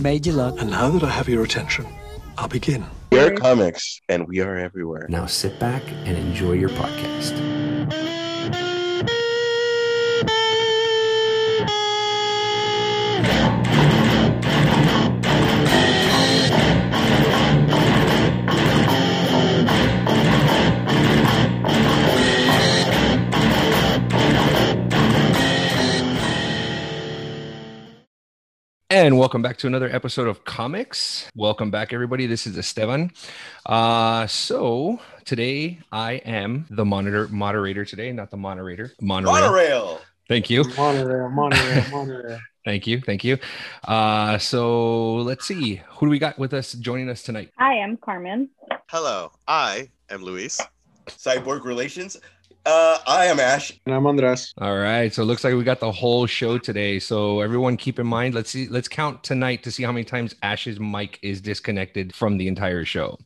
Major luck. And now that I have your attention, I'll begin. We are comics, and we are everywhere. Now sit back and enjoy your podcast. And welcome back to another episode of Comics. Welcome back, everybody. This is Esteban. Uh, so today I am the monitor moderator today, not the moderator. Monorail. Monorail. Thank you. Monorail, monorail, monorail. Thank you. Thank you. Uh, so let's see. Who do we got with us joining us tonight? Hi, I'm Carmen. Hello, I am Luis. Cyborg Relations. Uh, I am Ash. And I'm Andres. All right. So it looks like we got the whole show today. So everyone keep in mind, let's see, let's count tonight to see how many times Ash's mic is disconnected from the entire show.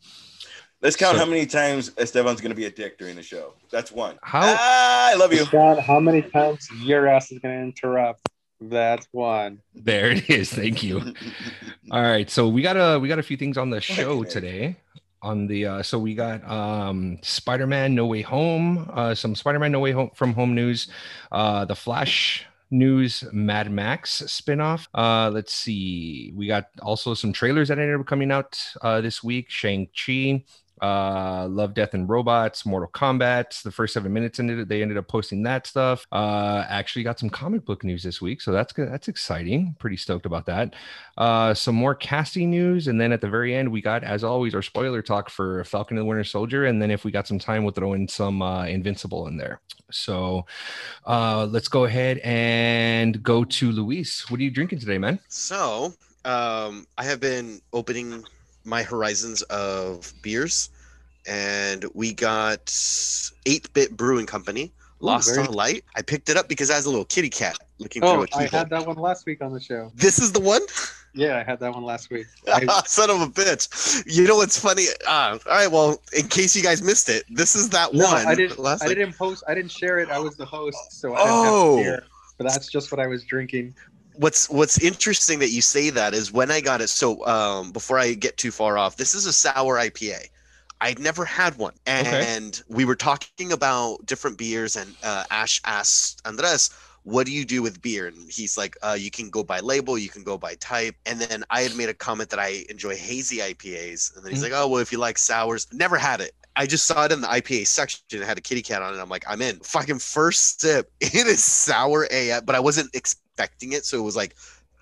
Let's count So- how many times Esteban's going to be a dick during the show. That's one. How- Ah, I love you. God, how many times your ass is going to interrupt? That's one. There it is. Thank you. All right, so we got a we got a few things on the show today. On the uh, so we got um, Spider-Man No Way Home, uh, some Spider-Man No Way Home from Home news, uh, the Flash news, Mad Max spinoff. Uh, let's see, we got also some trailers that ended up coming out uh, this week. Shang Chi, uh love death and robots mortal kombat. The first seven minutes ended they ended up posting that stuff. Uh actually got some comic book news this week so that's good that's exciting. Pretty stoked about that. Uh some more casting news and then at the very end we got as always our spoiler talk for falcon and the winter soldier and then if we got some time we'll throw in some uh invincible in there. So uh let's go ahead and go to luis. What are you drinking today man? So, um, I have been opening my horizons of beers, and we got 8 Bit Brewing Company, Lost very- on Light. I picked it up because I was a little kitty cat looking Oh, through a keyhole. I had that one last week on the show. This is the one? Yeah, I had that one last week. I, Son of a bitch. You know what's funny? Uh, all right, well, in case you guys missed it, this is that no, one. I didn't. Last I week. didn't post. I didn't share it. I was the host, so I didn't Oh. have to share. But that's just what I was drinking. what's what's interesting that you say that is when I got it. So um, before I get too far off, this is a sour IPA. I'd never had one, and we were talking about different beers, and uh, Ash asked Andres, "What do you do with beer?" And he's like, uh, "You can go by label, you can go by type." And then I had made a comment that I enjoy hazy IPAs, and then he's Mhm. like, "Oh well, if you like sours, never had it." I just saw it in the IPA section. It had a kitty cat on it. I'm like, I'm in. Fucking first sip. It is sour AF, but I wasn't expecting it. So it was like,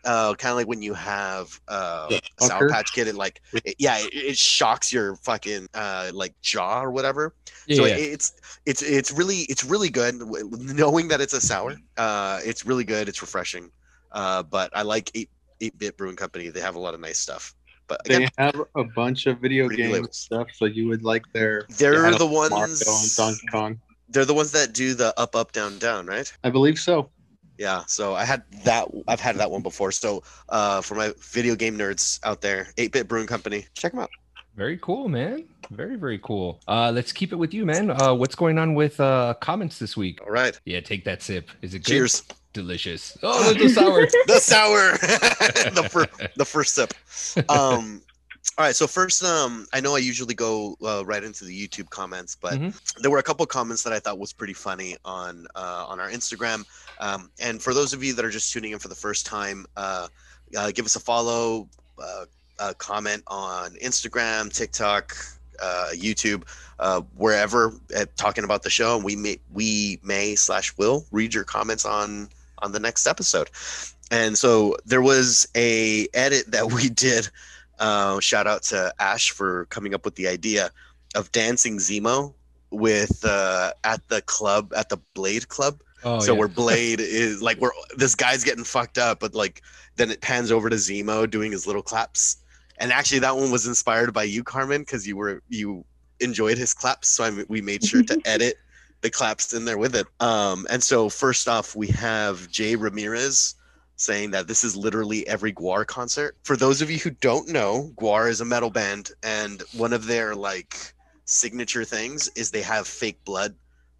uh, kind of like when you have uh, Yeah, a Sour. Patch Kid and like, it- yeah, it, it shocks your fucking uh, like jaw or whatever. yeah, so yeah. it- it's it's it's really it's really good. Knowing that it's a sour, uh, it's really good. It's refreshing. Uh, but I like eight eight bit brewing company. They have a lot of nice stuff. But They have a bunch of video game labels. stuff, so you would like their. they're the ones. and Donkey Kong. They're the ones that do the up up down down, right? I believe so. Yeah, so I had that. I've had that one before. So, uh, for my video game nerds out there, 8-Bit Brewing Company, check them out. Very cool, man. Very, very cool. Uh, let's keep it with you, man. Uh, what's going on with uh, comments this week? All right, Yeah, take that sip. Is it good? cheers. Delicious. Oh, the sour. the sour, the first, the first sip. Um, all right. So first, um, I know I usually go uh, right into the YouTube comments, but Mhm. there were a couple comments that I thought was pretty funny on uh, on our Instagram. Um, and for those of you that are just tuning in for the first time, uh, uh, give us a follow, uh, uh, comment on Instagram, TikTok, uh, YouTube, uh, wherever, talking about the show, and we may we may slash will read your comments on on the next episode. And so there was a edit that we did. Uh, shout out to Ash for coming up with the idea of dancing Zemo with uh, at the club at the Blade Club. Oh, so yeah. where Blade is like where this guy's getting fucked up, but like then it pans over to Zemo doing his little claps. And actually, that one was inspired by you, Carmen, because you were you enjoyed his claps. So I, we made sure to edit the claps in there with it. Um, and so first off, we have Jay Ramirez saying that this is literally every Gwar concert. For those of you who don't know, Gwar is a metal band, and one of their like signature things is they have fake blood,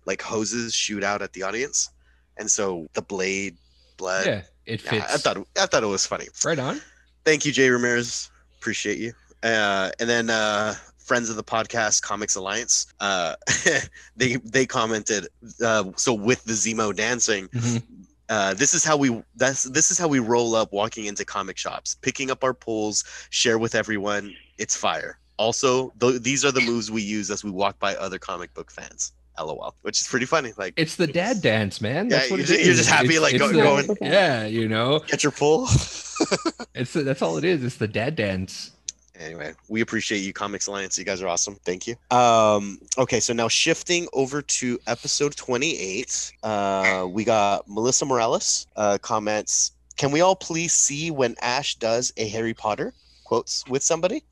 like hoses shoot out at the audience, and so the blade, blood. yeah, it Yeah. I thought I thought it was funny. right on. Thank you, Jay Ramirez. Appreciate you. Uh, and then uh, friends of the podcast, Comics Alliance, uh, they they commented. Uh, so with the Zemo dancing, Mhm. Uh, this is how we that's this is how we roll up walking into comic shops, picking up our pulls, share with everyone. It's fire. Also, th- these are the moves we use as we walk by other comic book fans. LOL, which is pretty funny. Like, It's the dad dance, man. Yeah, That's what you're it just- you're just happy, It's- like, it's go- the- going- Yeah, you know, get your pull. it's that's all it is. It's the dad dance. Anyway we appreciate you comics alliance. You guys are awesome. Thank you. Um okay so now shifting over to episode 28 uh we got melissa morales uh comments can we all please see when ash does a harry potter? Quotes with somebody.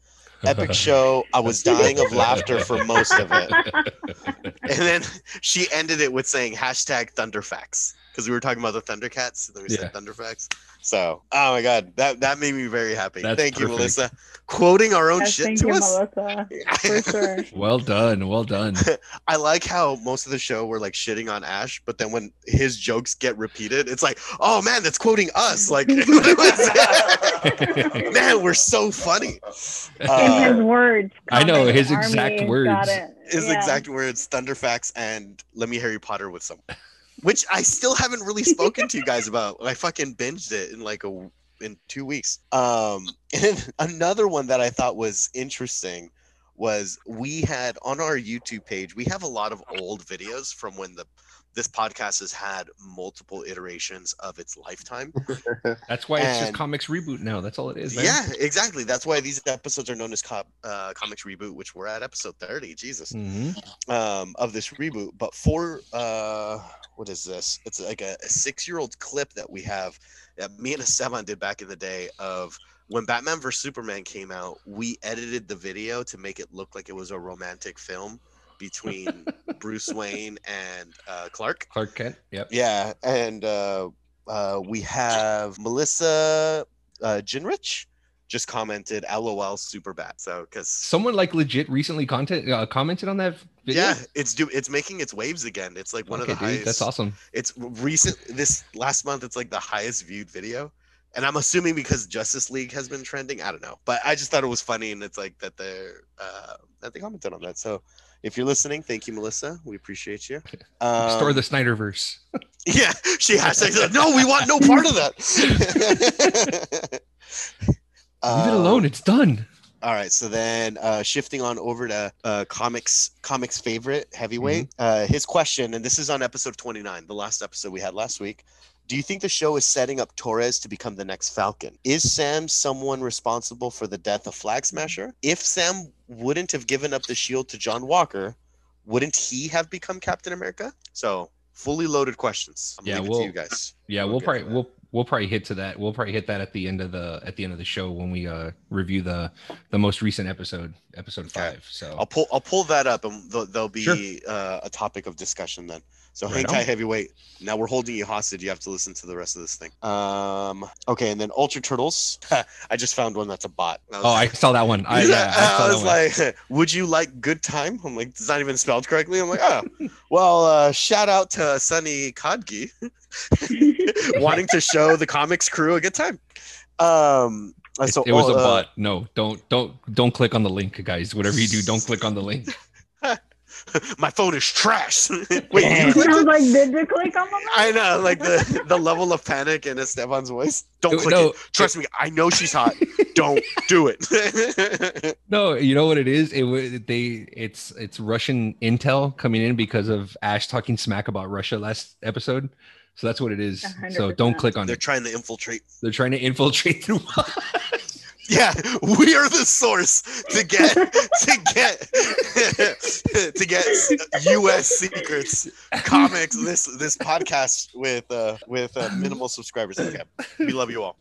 Epic show. I was dying of laughter for most of it. And then she ended it with saying hashtag thunderfacts because we were talking about the thundercats and then we Yeah. said thunderfacts so oh my god that that made me very happy That's thank you melissa quoting our own Yes, shit thank to you, us Melissa, for sure. Well done, well done. I like how most of the show we're like shitting on Ash, but then when his jokes get repeated, it's like, oh man, that's quoting us. Like, man, we're so funny. In Uh, his words. I know, Comic his exact Army words. got it. his Yeah. exact words, Thunderfacts, and let me Harry Potter with some, which I still haven't really spoken to you guys about. I fucking binged it in like a in two weeks. Um, and another one that I thought was interesting was we had on our YouTube page, we have a lot of old videos from when the this podcast has had multiple iterations of its lifetime. That's why it's just comics reboot now. That's all it is. Man. Yeah, exactly. That's why these episodes are known as co- uh, comics reboot, which we're at episode 30. Jesus. Mhm. um, of this reboot. But for uh, what is this? It's like a, a six-year-old clip that we have that me and Esteban did back in the day of when Batman vs Superman came out. We edited the video to make it look like it was a romantic film between Bruce Wayne and uh, Clark. Clark Kent. Yep. Yeah, and uh, uh, we have Melissa uh, Ginrich just commented, "LOL, super bad." So because Someone like legit recently content uh, commented on that video. yeah, it's do it's making its waves again. It's like one okay, of the dude, highest. that's awesome. It's recent. This last month, it's like the highest viewed video, and I'm assuming because Justice League has been trending. I don't know, but I just thought it was funny, and it's like that they're uh, that they commented on that. So if you're listening, thank you, Melissa. We appreciate you. Store Um, the Snyderverse. yeah, she has hashtags. No, we want no part of that. Leave it alone. It's done. All right, so then uh, shifting on over to uh, comics, comics favorite heavyweight. Uh, his question, and this is on episode twenty nine, the last episode we had last week. Do you think the show is setting up Torres to become the next Falcon? Is Sam someone responsible for the death of Flag Smasher? If Sam wouldn't have given up the shield to John Walker, wouldn't he have become Captain America? So fully loaded questions. I'm Yeah, we'll- to you guys. Yeah, We'll we'll probably we'll we'll probably hit to that. We'll probably hit that at the end of the at the end of the show when we uh review the the most recent episode, episode Okay. five. So I'll pull I'll pull that up and there'll, there'll be Sure. uh, a topic of discussion then. So Right on. heavyweight. Now we're holding you hostage. You have to listen to the rest of this thing. Um. Okay, and then Ultra Turtles. I just found one that's a bot. I oh, I saw that one. I, yeah, I I was like, "Would you like good time?" I'm like, "It's not even spelled correctly." I'm like, "Oh, well." Uh, shout out to Sunny Kodgi, wanting to show the comics crew a good time. Um, It, so it was a uh, bot. No, don't don't don't click on the link, guys. Whatever you do, don't click on the link. My phone is trash. Wait, you I clicked was it? like, did you click on the link? I know, like the the level of panic in Esteban's voice. Don't click no, it. Trust me, I know she's hot. Don't do it. No, you know what it is? It was they. It's it's Russian intel coming in because of Ash talking smack about Russia last episode. So that's what it is. So don't click on They're it. trying to infiltrate. They're trying to infiltrate through. Yeah, we are the source to get to get to get U.S. secrets, comics. This this podcast with uh with uh, minimal subscribers. Okay, we love you all.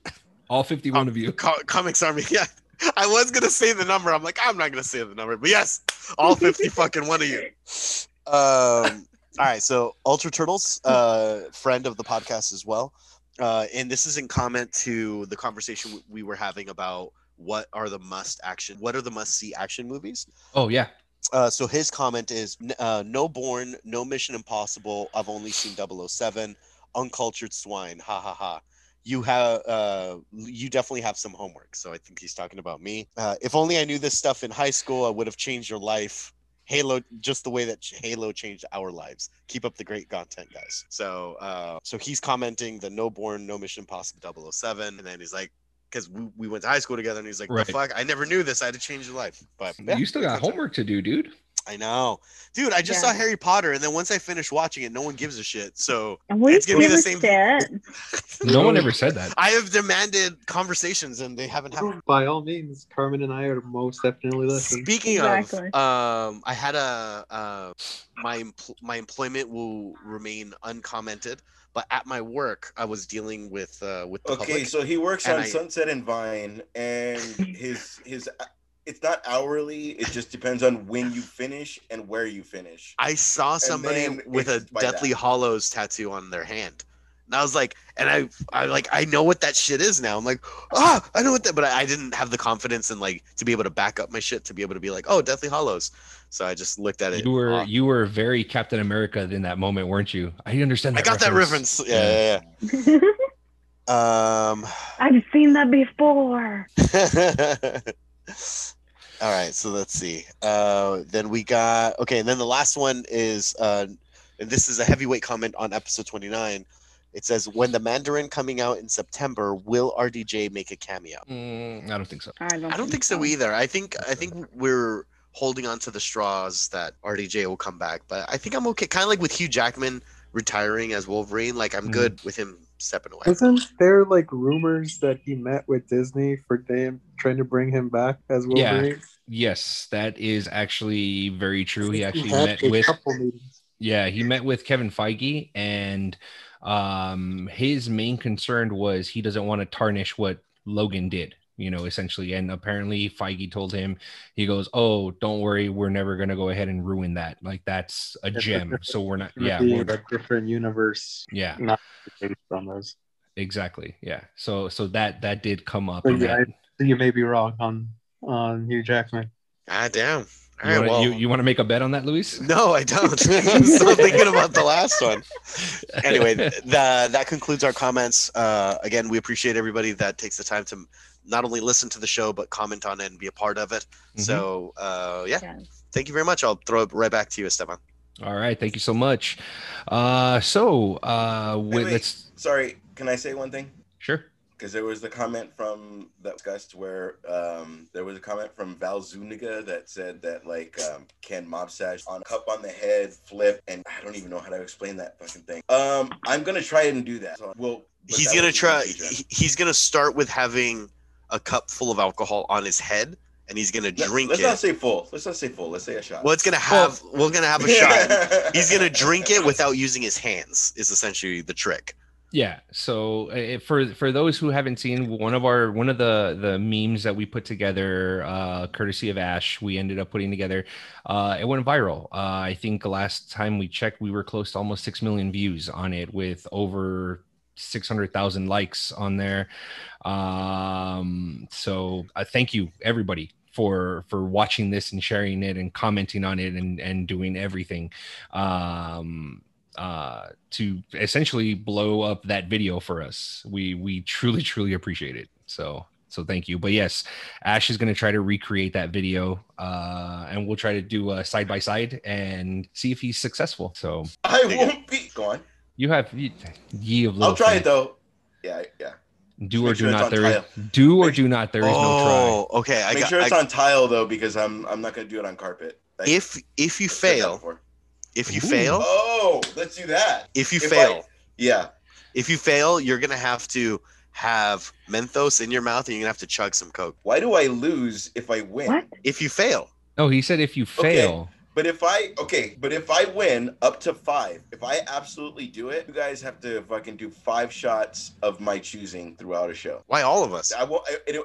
All fifty-one of you. Co- comics Army. Yeah, I was gonna say the number. I'm like, I'm not gonna say the number, but yes, all 50 fucking one of you. Um. All right. So Ultra Turtles, uh, friend of the podcast as well. Uh, and this is in comment to the conversation we were having about what are the must action, what are the must see action movies. Oh yeah. Uh, so his comment is uh, no Bourne, no Mission Impossible. I've only seen 007, uncultured swine. Ha ha ha. you have uh, you definitely have some homework. So I think he's talking about me. Uh, if only I knew this stuff in high school, I would have changed your life. Halo, just the way that Halo changed our lives. Keep up the great content, guys. So, uh, so he's commenting the No Bourne, No Mission Possible 007, and then he's like, because we, we went to high school together, and he's like, Right. the fuck, I never knew this. I had to change your life. But yeah, you still got homework to do, dude. I know, dude. I just Yeah. saw Harry Potter, and then once I finished watching it, no one gives a shit. So we It's gonna be the same- said. No one ever said that. I have demanded conversations, and they haven't happened. By all means, Carmen and I are most definitely listening. Speaking Exactly. of, um, I had a uh, my empl- my employment will remain uncommented, but at my work, I was dealing with uh, with the Okay, public. so he works And on I- Sunset and Vine, and his his it's not hourly. It just depends on when you finish and where you finish. I saw somebody with a Deathly that. Hallows tattoo on their hand. And I was like, and I, I like, I know what that shit is now. I'm like, ah, I know what that, but I, I didn't have the confidence and like to be able to back up my shit to be able to be like, oh, Deathly Hallows. So I just looked at it. You were uh, you were very Captain America in that moment, weren't you? I understand. That. I That got that reference. Yeah, yeah, yeah. Um, I've seen that before. all right, so let's see. Uh, then we got okay, and then the last one is uh, and this is a heavyweight comment on episode 29. It says, "When the Mandarin coming out in September, will RDJ make a cameo?" Mm, I don't think so. I don't. I don't think so either. I think I think we're holding on to the straws that RDJ will come back, but I think I'm okay. Kind of like with Hugh Jackman retiring as Wolverine. Like I'm Mhm. good with him stepping away. Isn't there like rumors that he met with Disney for them trying to bring him back as Yeah. Yes, that is actually very true. He actually had met with yeah, he met with Kevin Feige, and um, his main concern was he doesn't want to tarnish what Logan did. You know, essentially, and apparently Feige told him, he goes, "Oh, don't worry, we're never gonna go ahead and ruin that. Like that's a It's gem. different- So we're not. Yeah, we're- a different universe yeah, based on those. exactly. Yeah. So so that that did come up. Yeah, that- I, you may be wrong on on Hugh Jackman. Ah, damn. All you right, wanna, well, you, you want to make a bet on that, Luis? No, I don't. I'm still thinking about the last one. Anyway, th- the, that concludes our comments. Uh, again, we appreciate everybody that takes the time to not only listen to the show but comment on it and be a part of it. Mhm. So, uh, yeah, Yes. thank you very much. I'll throw it right back to you, Esteban. All right, thank you so much. Uh, so uh, Wait, wait, wait, let's Sorry, can I say one thing? sure. Because there was the comment from that discussed where um, there was a comment from Val Zuniga that said that like um, can Mob Sash on cup on the head flip and I don't even know how to explain that fucking thing. Um, I'm gonna try and do that. So, well, He's that gonna try. he- He's gonna start with having a cup full of alcohol on his head, and he's gonna Let- drink Let's it. not say full. Let's not say full. Let's say a shot. well, it's gonna have. We're gonna have a shot. He's gonna drink it without using his hands. Is essentially the trick. Yeah. So uh, for for those who haven't seen one of our one of the the memes that we put together, uh, courtesy of Ash, we ended up putting together. Uh, it went viral. Uh, I think the last time we checked, we were close to almost six million views on it, with over six hundred thousand likes on there. Um, so uh, thank you everybody for for watching this and sharing it and commenting on it and and doing everything. Um, uh, to essentially blow up that video for us. We we truly truly appreciate it. So so thank you. But yes, Ash is going to try to recreate that video, uh, and we'll try to do a side by side and see if he's successful. So I won't be. Go on. you have ye, ye of I'll try faith. it though. Yeah, yeah. Do or do it's not. on There is tile. do or do not. There is no oh, okay. I Make got. sure it's I- on tile though, because I'm I'm not gonna do it on carpet. Like, if if you I've said that fail, if you Ooh. fail, Oh, let's do that. if you if I- fail, Yeah. if you fail, you're gonna have to have Mentos in your mouth, and you're gonna have to chug some Coke. Why do I lose if I win? What? If you fail, No, he said if you fail. But if I okay, but if I win up to five, if I absolutely do it, you guys have to fucking do five shots of my choosing throughout a show. why all of us? I won't. It, it,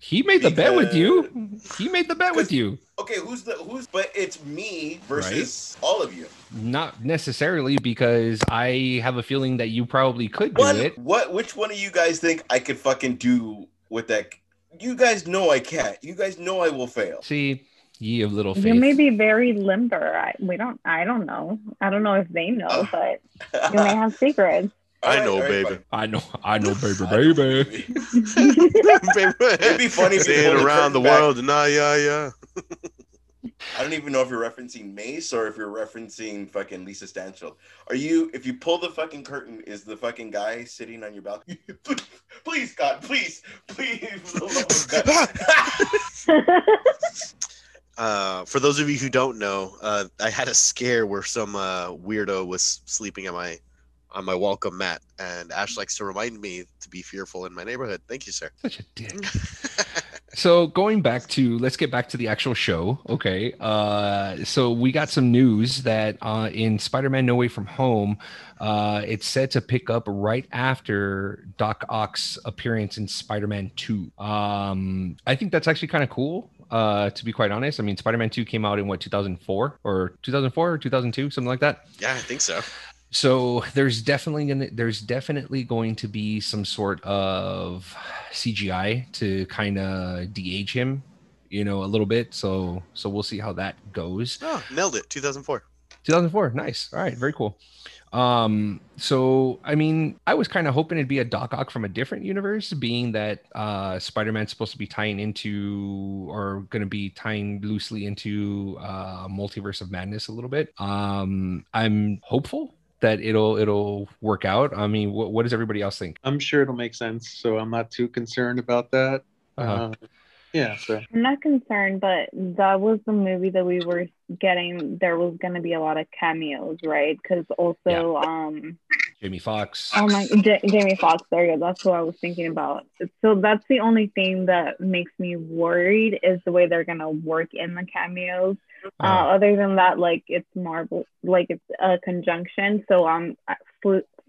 He made the bet with you. He made the bet with you. okay, who's the who's? But it's me versus all of you. Not necessarily because I have a feeling that you probably could do One, it. what? Which one of you guys think I could fucking do with that? You guys know I can't. You guys know I will fail. See, ye of little faith. You may be very limber. I, we don't. I don't know. I don't know if they know, but you may have secrets. I know, alright, baby. I know, I know, baby, I baby. It'd be funny if you Saying pulled the around the curtain back. world, nah, yeah, yeah. I don't even know if you're referencing Mace or if you're referencing fucking Lisa Stansfield. Are you? If you pull the fucking curtain, is the fucking guy sitting on your balcony? please, God, please, please, Uh, for those of you who don't know, uh, I had a scare where some uh, weirdo was sleeping on my on my welcome mat, and Ash likes to remind me to be fearful in my neighborhood. Thank you, sir. Such a dick. so going back to let's get back to the actual show okay uh so we got some news that uh in spider-man no way from home uh it's set to pick up right after doc ock's appearance in spider-man 2 um i think that's actually kind of cool uh to be quite honest i mean spider-man 2 came out in what 2004 or 2004 or 2002 something like that Yeah, I think so. so there's definitely gonna there's definitely going to be some sort of CGI to kind of de-age him, you know, a little bit. So so we'll see how that goes. Oh, nailed it. 2004. 2004, nice. All right, very cool. Um, so I mean, I was kind of hoping it'd be a Doc Ock from a different universe, being that uh Spider-Man's supposed to be tying into or gonna be tying loosely into uh multiverse of madness a little bit. Um, I'm hopeful that it'll it'll work out. I mean, what, what does everybody else think? I'm sure it'll make sense, so I'm not too concerned about that. Uh-huh. Uh, yeah, so I'm not concerned, but that was the movie that we were getting. There was going to be a lot of cameos, right? Because also, um, Jamie Foxx. oh my, J- Jamie Foxx. There you go. That's what I was thinking about. So that's the only thing that makes me worried is the way they're going to work in the cameos. Uh, Uh, other than that, like it's Marvel, like it's a conjunction. So I'm at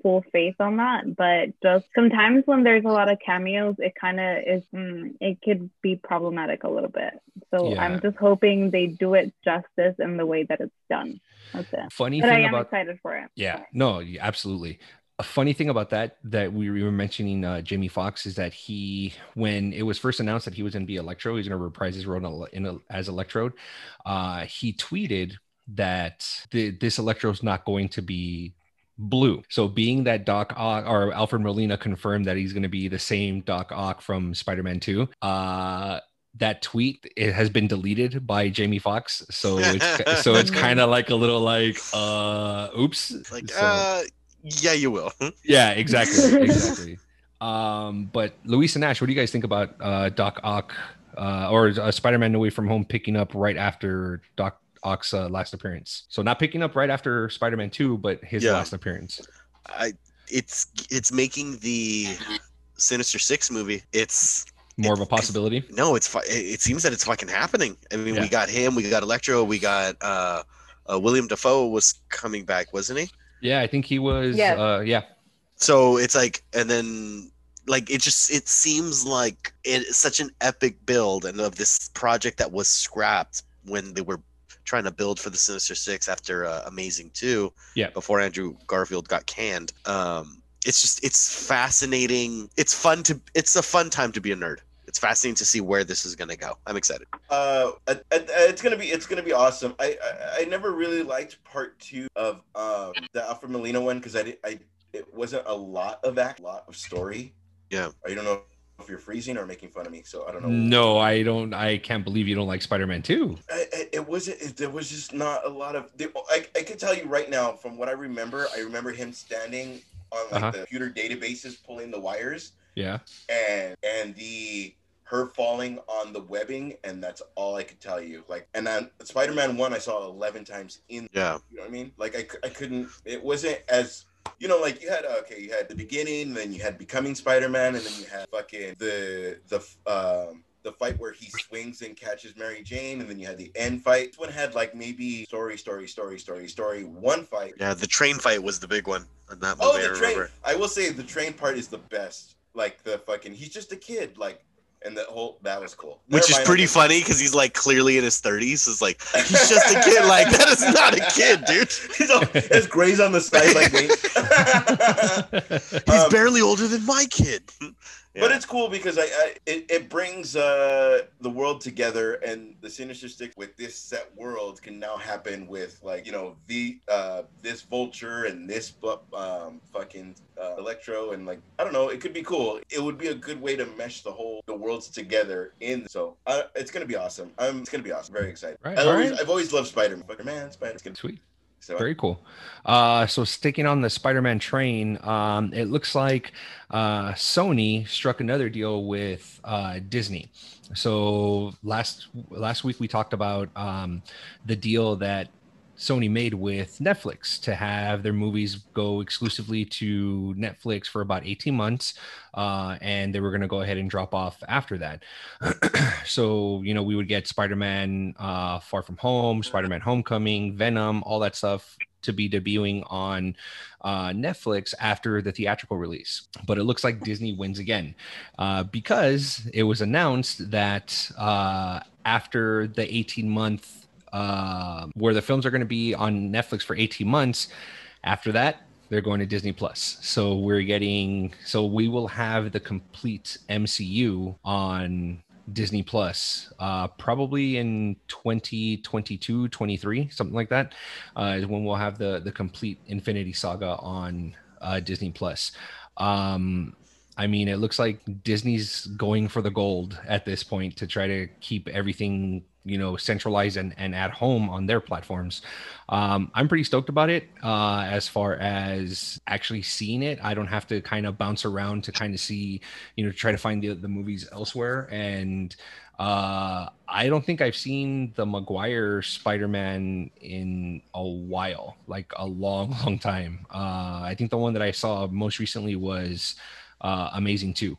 full, faith on that. But just sometimes when there's a lot of cameos, it kind of is, mm, it could be problematic a little bit. So Yeah. I'm just hoping they do it justice in the way that it's done. That's it. funny But I thing am about excited for it. Yeah, no, absolutely. A funny thing about that that we were mentioning uh, Jamie Foxx is that he, when it was first announced that he was going to be Electro, he's going to reprise his role in, a, in a, as Electrode. Uh, he tweeted that the, this Electro is not going to be blue. So, being that Doc Ock or Alfred Molina confirmed that he's going to be the same Doc Ock from Spider-Man Two, uh, that tweet it has been deleted by Jamie Foxx. So it's so it's kind of like a little like uh oops. Like, So- uh, yeah, you will. yeah, exactly, exactly. um, but Luis and Ash, what do you guys think about uh, Doc Ock uh, or uh, Spider-Man: No Way From Home picking up right after Doc Ock's uh, last appearance? So not picking up right after Spider-Man Two, but his Yeah. last appearance. I, it's it's making the Sinister Six movie. It's More of a possibility. no, it's it it seems that it's fucking happening. I mean, Yeah. we got him, we got Electro, we got uh, uh William Dafoe was coming back, wasn't he? Yeah, I think he was. Yes. Uh, yeah, So it's like, and then like it just it seems like it's such an epic build, and of this project that was scrapped when they were trying to build for the Sinister Six after uh, Amazing Two. Yeah. Before Andrew Garfield got canned. Um, it's just it's fascinating. It's fun to. It's a fun time to be a nerd. It's fascinating to see where this is gonna go. I'm excited. Uh, it's gonna be it's gonna be awesome. I I, I never really liked part two of um the Alfred Molina one because I did I it wasn't a lot of act, a lot of story. Yeah. I don't know if you're freezing or making fun of me, so I don't know. no, I don't. I can't believe you don't like Spider-Man Two. I, I, it wasn't. It, there was just not a lot of. They, I I could tell you right now from what I remember. I remember him standing on like Uh-huh. the computer databases pulling the wires Yeah. and and the her falling on the webbing and that's all I could tell you. Like and then Spider-Man one I saw eleven times in. Yeah. You know what I mean? Like I, I couldn't. It wasn't as. You know, like you had okay, you had the beginning, then you had becoming Spider-Man, and then you had fucking the the um the fight where he swings and catches Mary Jane, and then you had the end fight. This one had like maybe story, story, story, story, story, one fight. Yeah. The train fight was the big one in that movie. Oh, I the train! I will say the train part is the best. Like the fucking, he's just a kid. Like, and the whole that was cool. Which is pretty I'm- funny because he's like clearly in his 30s. It's like he's just a kid. Like that is not a kid, dude. He's all, has grays on the side like me. He's Um, barely older than my kid. But it's cool because I, I it, it brings uh the world together and the sinister stick with this set world can now happen with like you know the uh this vulture and this um fucking uh, electro and like I don't know it could be cool. It would be a good way to mesh the whole the worlds together in so uh, it's gonna be awesome. I'm it's gonna be awesome. Very excited. Right, I always alright. I've always loved Spider-Man. Spider-Man, Spider-Man. Sweet. So Very cool. Uh, so sticking on the Spider-Man train, um, it looks like uh, Sony struck another deal with uh, Disney. So last last week we talked about um, the deal that Sony made with Netflix to have their movies go exclusively to Netflix for about 18 months, uh, and they were going to go ahead and drop off after that. so you know we would get Spider-Man uh, Far From Home, Spider-Man Homecoming, Venom, all that stuff to be debuting on uh, Netflix after the theatrical release. But it looks like Disney wins again uh, because it was announced that uh, after the 18 month, uh, where the films are going to be on Netflix for 18 months, after that, they're going to Disney Plus. So we're getting, so we will have the complete MCU on Disney Plus, uh, probably in 2022, 23, something like that, uh, is when we'll have the the complete Infinity Saga on uh, Disney Plus. Um, I mean, it looks like Disney's going for the gold at this point to try to keep everything you know centralized and, and at home on their platforms. Um, i'm pretty stoked about it uh, as far as actually seeing it. I don't have to kind of bounce around to kind of see you know try to find the, the movies elsewhere. And uh, i don't think i've seen the maguire spider-man in a while like a long long time. Uh, i think the one that i saw most recently was uh, amazing 2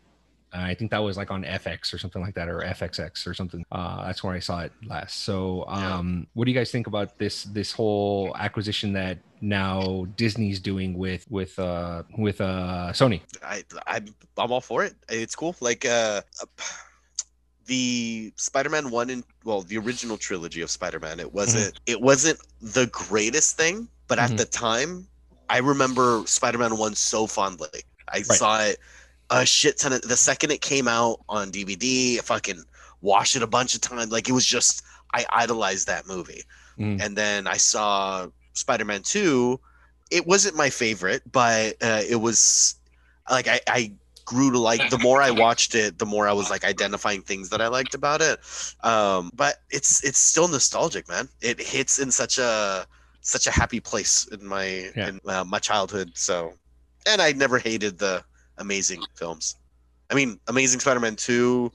I think that was like on FX or something like that, or FXX or something. Uh, that's where I saw it last. So, um, what do you guys think about this this whole acquisition that now Disney's doing with with uh, with uh, Sony? I, I'm I'm all for it. It's cool. Like uh, the Spider-Man one and well, the original trilogy of Spider-Man. It wasn't it wasn't the greatest thing, but Mhm. at the time, I remember Spider-Man one so fondly. I Right. saw it a shit ton of the second it came out on DVD. I fucking watched it a bunch of times. Like it was just I idolized that movie. Mm. And then I saw Spider-Man two. It wasn't my favorite, but uh, it was like I, I grew to like the more I watched it, the more I was like identifying things that I liked about it. Um, but it's it's still nostalgic, man. It hits in such a such a happy place in my Yeah. in uh, my childhood. So, and I never hated the amazing films. I mean, Amazing Spider-Man two.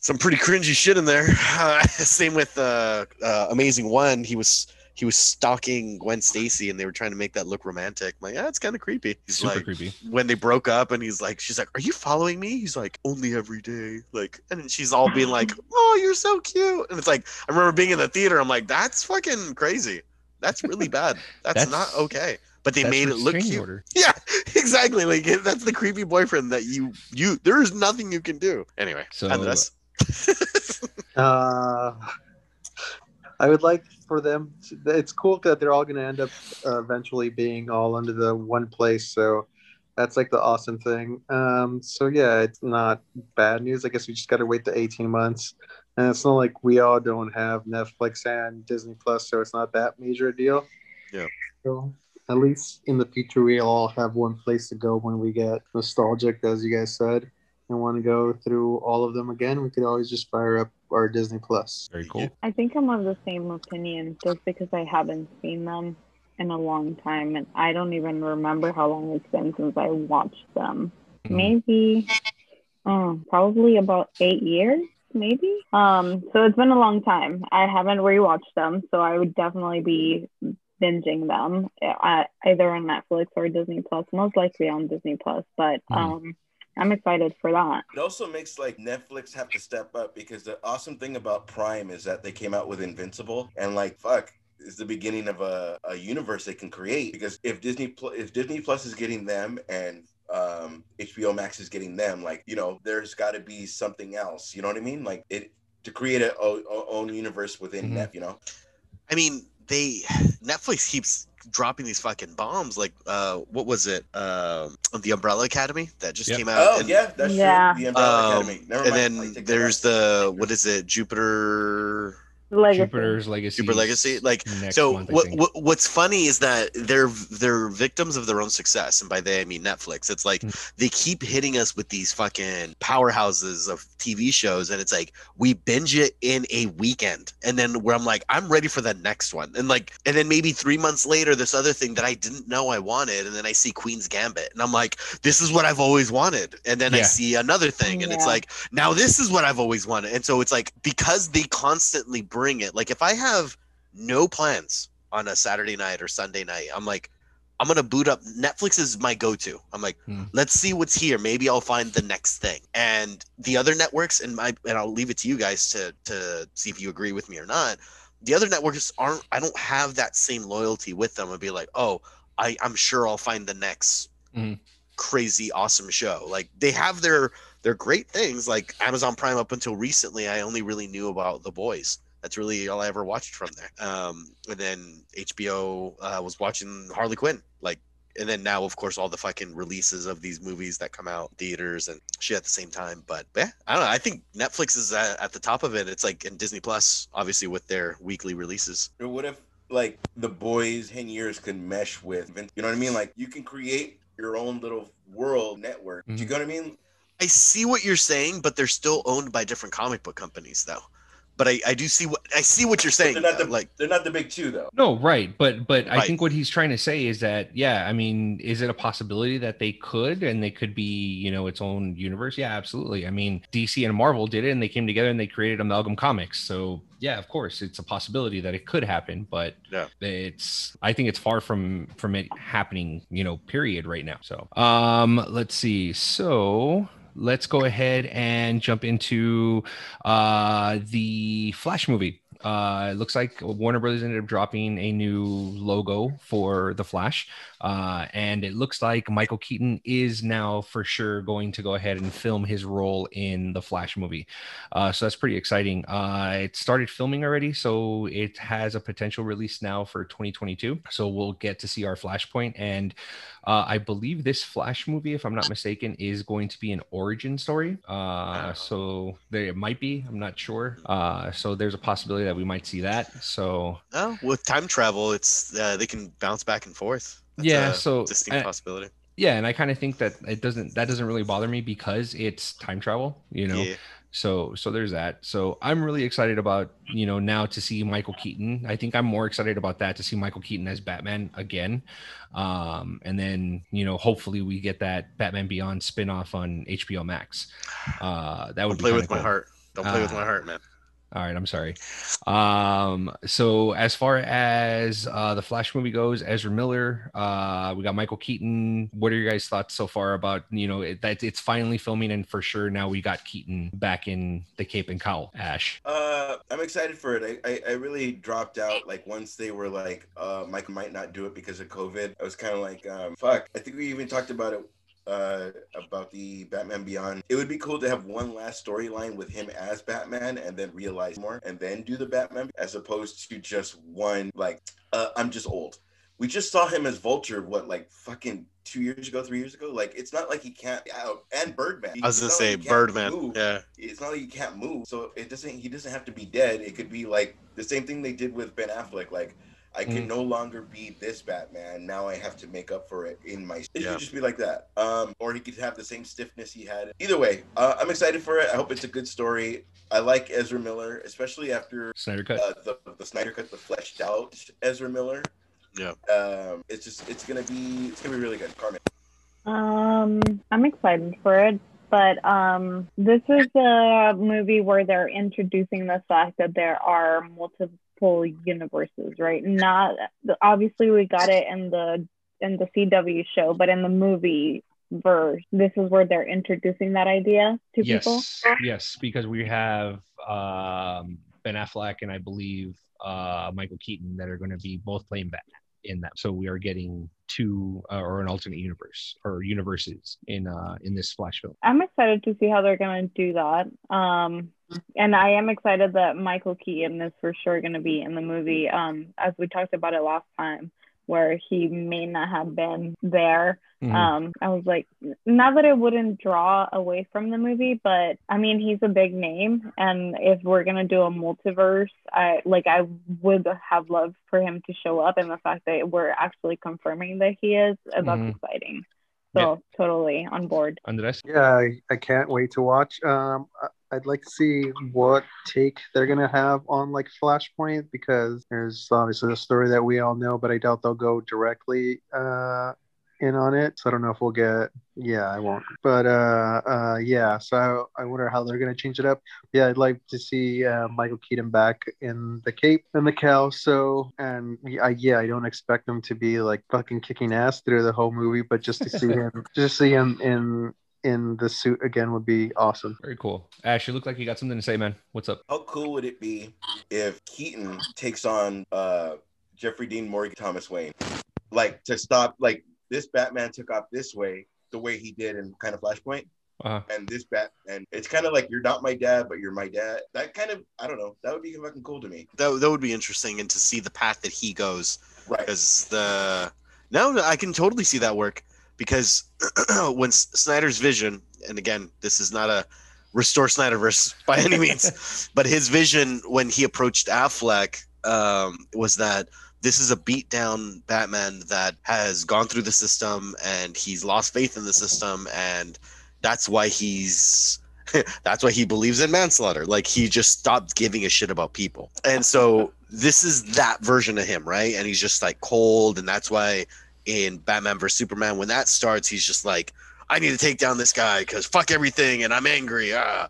Some pretty cringy shit in there. Uh, same with uh, uh, Amazing One. He was he was stalking Gwen Stacy, and they were trying to make that look romantic. I'm like, yeah, it's kind of creepy. He's Super like, creepy. when they broke up and he's like she's like are you following me he's like only every day like and she's all being like oh you're so cute and it's like i remember being in the theater i'm like that's fucking crazy that's really bad that's, That's- not okay but they That's made it look cute order. yeah exactly like that's the creepy boyfriend that you you there's nothing you can do anyway So- Andres. Uh, I would like for them. To, it's cool that they're all going to end up uh, eventually being all under the one place. So that's like the awesome thing. Um, so yeah, it's not bad news. I guess we just got to wait the 18 months. And it's not like we all don't have Netflix and Disney Plus, so it's not that major a deal. Yeah. So at least in the future, we'll all have one place to go when we get nostalgic, as you guys said and want to go through all of them again, we could always just fire up our Disney Plus. Very cool. I think I'm of the same opinion just because I haven't seen them in a long time and I don't even remember how long it's been since I watched them. Mhm. Maybe oh, probably about eight years, maybe. Um, so it's been a long time. I haven't rewatched them, so I would definitely be binging them uh, either on Netflix or Disney Plus, most likely on Disney Plus. But Mhm. um, I'm excited for that. It also makes like Netflix have to step up because the awesome thing about Prime is that they came out with Invincible and like fuck is the beginning of a, a universe they can create because if Disney Pl- if Disney Plus is getting them and um, HBO Max is getting them like you know there's got to be something else you know what I mean like it to create a, o- o- own universe within Mhm. Net you know I mean, they Netflix keeps dropping these fucking bombs. Like, uh, what was it? Uh, the Umbrella Academy that just Yep. came out. Oh and, yeah, that's Yeah. true. The Umbrella Um, Academy. Never and mind. Then there's the what is it? Jupiter. Legacy. Jupiter's Legacy. Super Legacy. Like, so month, what, what what's funny is that they're they're victims of their own success, and by they I mean Netflix. It's like Mm. they keep hitting us with these fucking powerhouses of TV shows, and it's like we binge it in a weekend, and then where I'm like, I'm ready for the next one, and like, and then maybe three months later, this other thing that I didn't know I wanted, and then I see Queen's Gambit, and I'm like, this is what I've always wanted, and then I see another thing, and it's like, now this is what I've always wanted, and so it's like because they constantly bring it, like if I have no plans on a Saturday night or Sunday night. I'm like, I'm gonna boot up. Netflix is my go-to. I'm like, Hmm. let's see what's here. Maybe I'll find the next thing. And the other networks, and my, and I'll leave it to you guys to to see if you agree with me or not. The other networks aren't. I don't have that same loyalty with them. I'd be like, oh, I I'm sure I'll find the next Mhm. crazy awesome show. Like they have their their great things. Like Amazon Prime. Up until recently, I only really knew about The Boys. That's really all I ever watched from there. Um, and then HBO uh, was watching Harley Quinn, like, and then now, of course, all the fucking releases of these movies that come out theaters and shit at the same time. But yeah, I don't know. I think Netflix is at, at the top of it. It's like in Disney Plus, obviously, with their weekly releases. Or what if like the boys ten years could mesh with you know what I mean? Like you can create your own little world network. Do you know what I mean? I see what you're saying, but they're still owned by different comic book companies, though. But I, I do see what I see what you're saying. They're not the like they're not the big two though. No, right, but but I think what he's trying to say is that yeah, I mean, is it a possibility that they could and they could be you know its own universe? Yeah, absolutely. I mean, DC and Marvel did it, and they came together and they created Amalgam Comics. So yeah, of course, it's a possibility that it could happen, but Yeah. it's I think it's far from from it happening. You know, period. Right now. So um, let's see. So let's go ahead and jump into uh the Flash movie. Uh, it looks like Warner Brothers ended up dropping a new logo for the Flash, uh, and it looks like Michael Keaton is now for sure going to go ahead and film his role in the Flash movie. Uh, so that's pretty exciting. Uh, it started filming already, so it has a potential release now for 2022. So we'll get to see our Flashpoint, and uh, I believe this Flash movie, if I'm not mistaken, is going to be an origin story. Uh, so there it might be. I'm not sure. Uh, so there's a possibility that we might see that. So oh, with time travel, it's uh, they can bounce back and forth. That's Yeah, so, distinct uh, possibility. yeah, and I kind of think that it doesn't that doesn't really bother me because it's time travel. You know. Yeah. So so there's that. So I'm really excited about you know now to see Michael Keaton. I think I'm more excited about that to see Michael Keaton as Batman again. Um, and then you know hopefully we get that Batman Beyond spin-off on HBO Max. Uh, that would play with my heart. Don't play with Ah. my heart, man. All right, I'm sorry. Um, so as far as uh, the Flash movie goes, Ezra Miller, uh, we got Michael Keaton. What are your guys' thoughts so far about you know it, that it's finally filming and for sure now we got Keaton back in the Cape and Cowl. Ash. Uh, I'm excited for it. I, I, I really dropped out like once they were like, uh, Michael might not do it because of COVID. I was kind of like, um, fuck. I think we even talked about it uh about the Batman Beyond. It would be cool to have one last storyline with him as Batman and then realize more and then do the Batman as opposed to just one like uh, I'm just old. We just saw him as Vulture what like fucking 2 years ago, 3 years ago. Like it's not like he can't out and Birdman. I was gonna say like Birdman. move Yeah. it's not like you can't move. So it doesn't. He doesn't have to be dead. It could be like the same thing they did with Ben Affleck. Like I can Mm. no longer be this Batman. Now I have to make up for it in my. It Yeah. should just be like that. Um, or he could have the same stiffness he had. Either way, uh, I'm excited for it. I hope it's a good story. I like Ezra Miller, especially after Snyder cut. uh, the the Snyder cut, the fleshed out Ezra Miller. Yeah. Um, it's just it's gonna be it's gonna be really good. Carmen. Um, I'm excited for it, but um, this is a movie where they're introducing the fact that there are multiple universes, right? Not obviously we got it in the in the CW show, but in the movie verse, this is where they're introducing that idea to people. yes, yes, because we have um, Ben Affleck and I believe uh, Michael Keaton that are going to be both playing Batman in that. So we are getting two uh, or an alternate universe or universes in uh, in this Flash film. I'm excited to see how they're going to do that. Um, and I am excited that Michael Keaton is for sure going to be in the movie. Um, as we talked about it last time, where he may not have been there. Mhm. Um, I was like, not that it wouldn't draw away from the movie, but I mean, he's a big name, and if we're gonna do a multiverse, I like I would have loved for him to show up, and the fact that we're actually confirming that he is, that's Mhm. exciting. So totally on board. Andres? Yeah, I, I can't wait to watch. Um, I- I'd like to see what take they're gonna have on like Flashpoint because there's obviously the story that we all know, but I doubt they'll go directly uh, in on it. So I don't know if we'll get. Yeah, I won't. But uh, uh, yeah, so I wonder how they're gonna change it up. Yeah, I'd like to see uh, Michael Keaton back in the cape and the cowl. So and yeah, I, yeah, I don't expect him to be like fucking kicking ass through the whole movie, but just to see him, just see him in in the suit again would be awesome. Very cool. Ash, you look like you got something to say, man. What's up? How cool would it be if Keaton takes on uh Jeffrey Dean Morgan Thomas Wayne? Like to stop like this Batman took off this way, the way he did in kind of Flashpoint. Uh-huh. And this bat and it's kind of like you're not my dad, but you're my dad. That kind of I don't know. That would be fucking cool to me. That, that would be interesting, and to see the path that he goes Right. because the no, no, I can totally see that work because when Snyder's vision, and again, this is not a restore Snyderverse by any means, but his vision when he approached Affleck um, was that this is a beat down Batman that has gone through the system and he's lost faith in the system, and that's why he's that's why he believes in manslaughter. Like he just stopped giving a shit about people. And so this is that version of him, right? And he's just like cold, and that's why in Batman vs Superman, when that starts, he's just like, I need to take down this guy because fuck everything, and I'm angry. Ah.